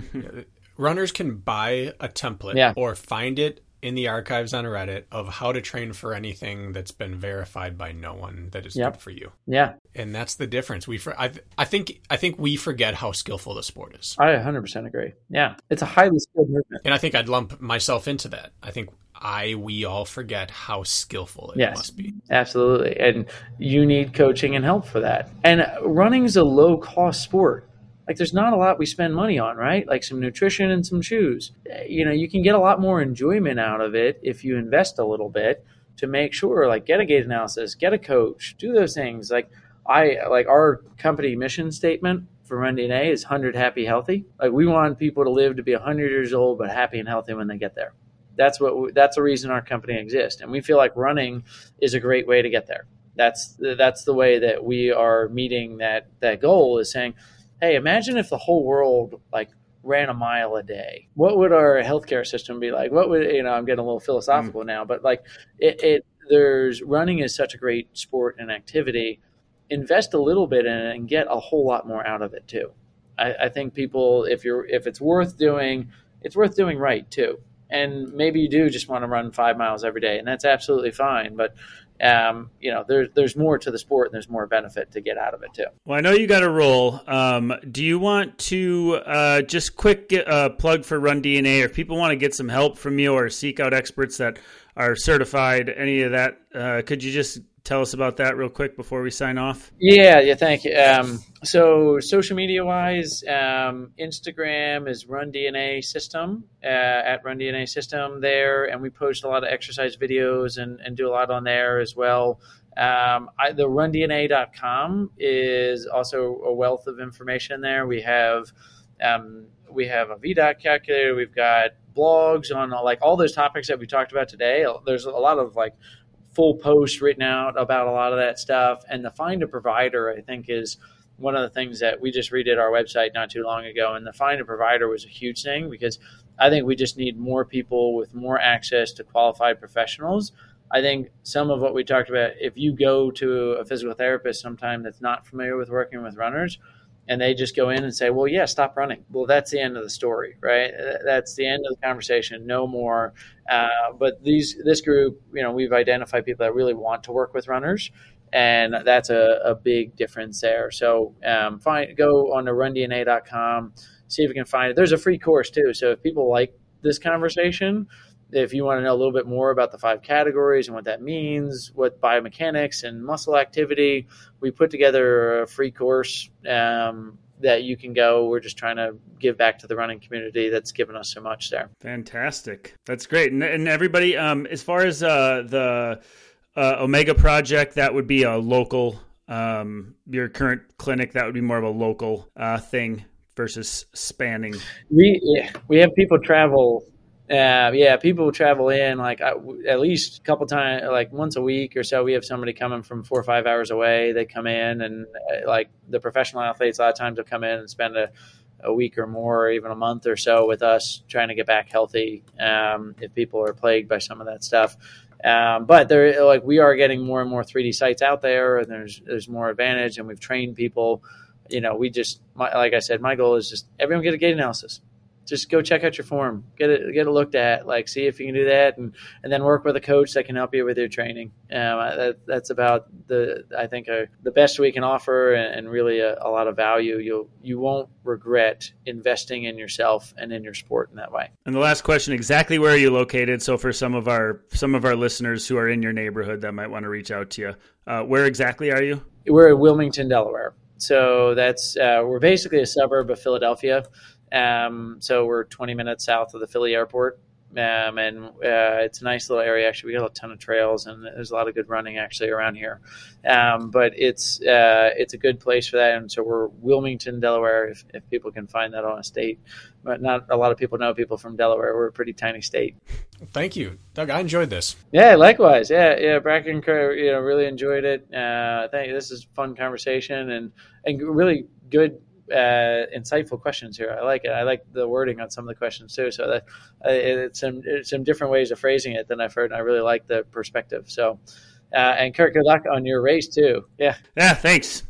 Runners can buy a template Yeah. or find it in the archives on Reddit of how to train for anything that's been verified by no one that is Yep. good for you. Yeah, And that's the difference. We for, I, I think I think we forget how skillful the sport is. I 100% agree. Yeah, it's a highly skilled movement. And I think I'd lump myself into that. I think I we all forget how skillful it Yes. must be. Absolutely. And you need coaching and help for that. And running is a low cost sport. Like there's not a lot we spend money on, right? Like some nutrition and some shoes. You know, you can get a lot more enjoyment out of it if you invest a little bit to make sure like get a gait analysis, get a coach, do those things. Like I like our company mission statement for DNA is 100 happy healthy. Like we want people to live to be 100 years old but happy and healthy when they get there. That's what we, that's the reason our company exists, and we feel like running is a great way to get there. That's that's the way that we are meeting that that goal is saying, hey, imagine if the whole world like ran a mile a day. What would our healthcare system be like? What would you know? I'm getting a little philosophical mm. now, but like it, it there's running is such a great sport and activity. Invest a little bit in it and get a whole lot more out of it too. I, I think people, if you're if it's worth doing, it's worth doing right too. And maybe you do just want to run five miles every day, and that's absolutely fine. But um, you know, there's there's more to the sport, and there's more benefit to get out of it too. Well, I know you got a roll. Um, do you want to uh, just quick get, uh, plug for RunDNA, or if people want to get some help from you or seek out experts that are certified, any of that? Uh, could you just tell us about that real quick before we sign off? Yeah, yeah, thank you. Um, so social media wise, um, Instagram is RunDNA System uh, at RunDNA System there, and we post a lot of exercise videos and, and do a lot on there as well. Um, I, the rundna.com is also a wealth of information there. We have um, we have a VDOT calculator. We've got blogs on like all those topics that we talked about today. There's a lot of like full posts written out about a lot of that stuff. And the find a provider, I think, is one of the things that we just redid our website not too long ago. And the find a provider was a huge thing because I think we just need more people with more access to qualified professionals. I think some of what we talked about, if you go to a physical therapist sometime that's not familiar with working with runners, and they just go in and say, "Well, yeah, stop running." Well, that's the end of the story, right? That's the end of the conversation. No more. Uh, but these this group, you know, we've identified people that really want to work with runners, and that's a, a big difference there. So, um, find go on to rundna.com, see if you can find it. There's a free course too. So if people like this conversation, if you want to know a little bit more about the five categories and what that means, what biomechanics and muscle activity, we put together a free course um, that you can go. We're just trying to give back to the running community that's given us so much there. Fantastic. That's great. And, and everybody, um, as far as uh, the uh, Omega project, that would be a local, um, your current clinic, that would be more of a local uh, thing versus spanning. We yeah, we have people travel. Uh, yeah, people travel in like at least a couple times, like once a week or so. We have somebody coming from four or five hours away. They come in, and uh, like the professional athletes, a lot of times will come in and spend a, a week or more, or even a month or so with us, trying to get back healthy. Um, if people are plagued by some of that stuff, um, but there, like we are getting more and more 3D sites out there, and there's there's more advantage, and we've trained people. You know, we just my, like I said, my goal is just everyone get a gait analysis just go check out your form, get it get it looked at, like see if you can do that, and and then work with a coach that can help you with your training. Um, that, that's about the I think uh, the best we can offer, and, and really a, a, lot of value. You'll you won't regret investing in yourself and in your sport in that way. And the last question: exactly where are you located? So for some of our some of our listeners who are in your neighborhood that might want to reach out to you, uh, where exactly are you? We're in Wilmington, Delaware. So that's uh, we're basically a suburb of Philadelphia. Um, so we're 20 minutes south of the Philly airport. Um, and uh, it's a nice little area. Actually, we got a ton of trails, and there's a lot of good running actually around here. Um, but it's uh, it's a good place for that. And so we're Wilmington, Delaware. If, if people can find that on a state, but not a lot of people know people from Delaware. We're a pretty tiny state. Thank you, Doug. I enjoyed this. Yeah, likewise. Yeah, yeah. Bracken, you know, really enjoyed it. Uh, thank you. This is fun conversation and and really good uh, insightful questions here. I like it. I like the wording on some of the questions too. So that uh, it's some it's some different ways of phrasing it than I've heard, and I really like the perspective. So Uh, and Kirk, good luck on your race too. Yeah. Yeah, thanks.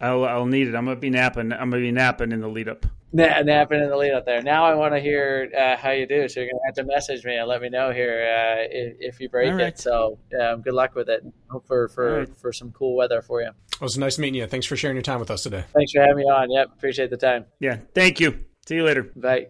I'll I'll need it. I'm gonna be napping. I'm gonna be napping in the lead up napping in the lead out there. Now I want to hear uh, how you do. So you're gonna have to message me and let me know here uh, if, if, you break right. it. So um, good luck with it. Hope for for, right. for some cool weather for you. Well, it was nice meeting you. Thanks for sharing your time with us today. Thanks for having me on. Yep, appreciate the time. Yeah, thank you. See you later. Bye.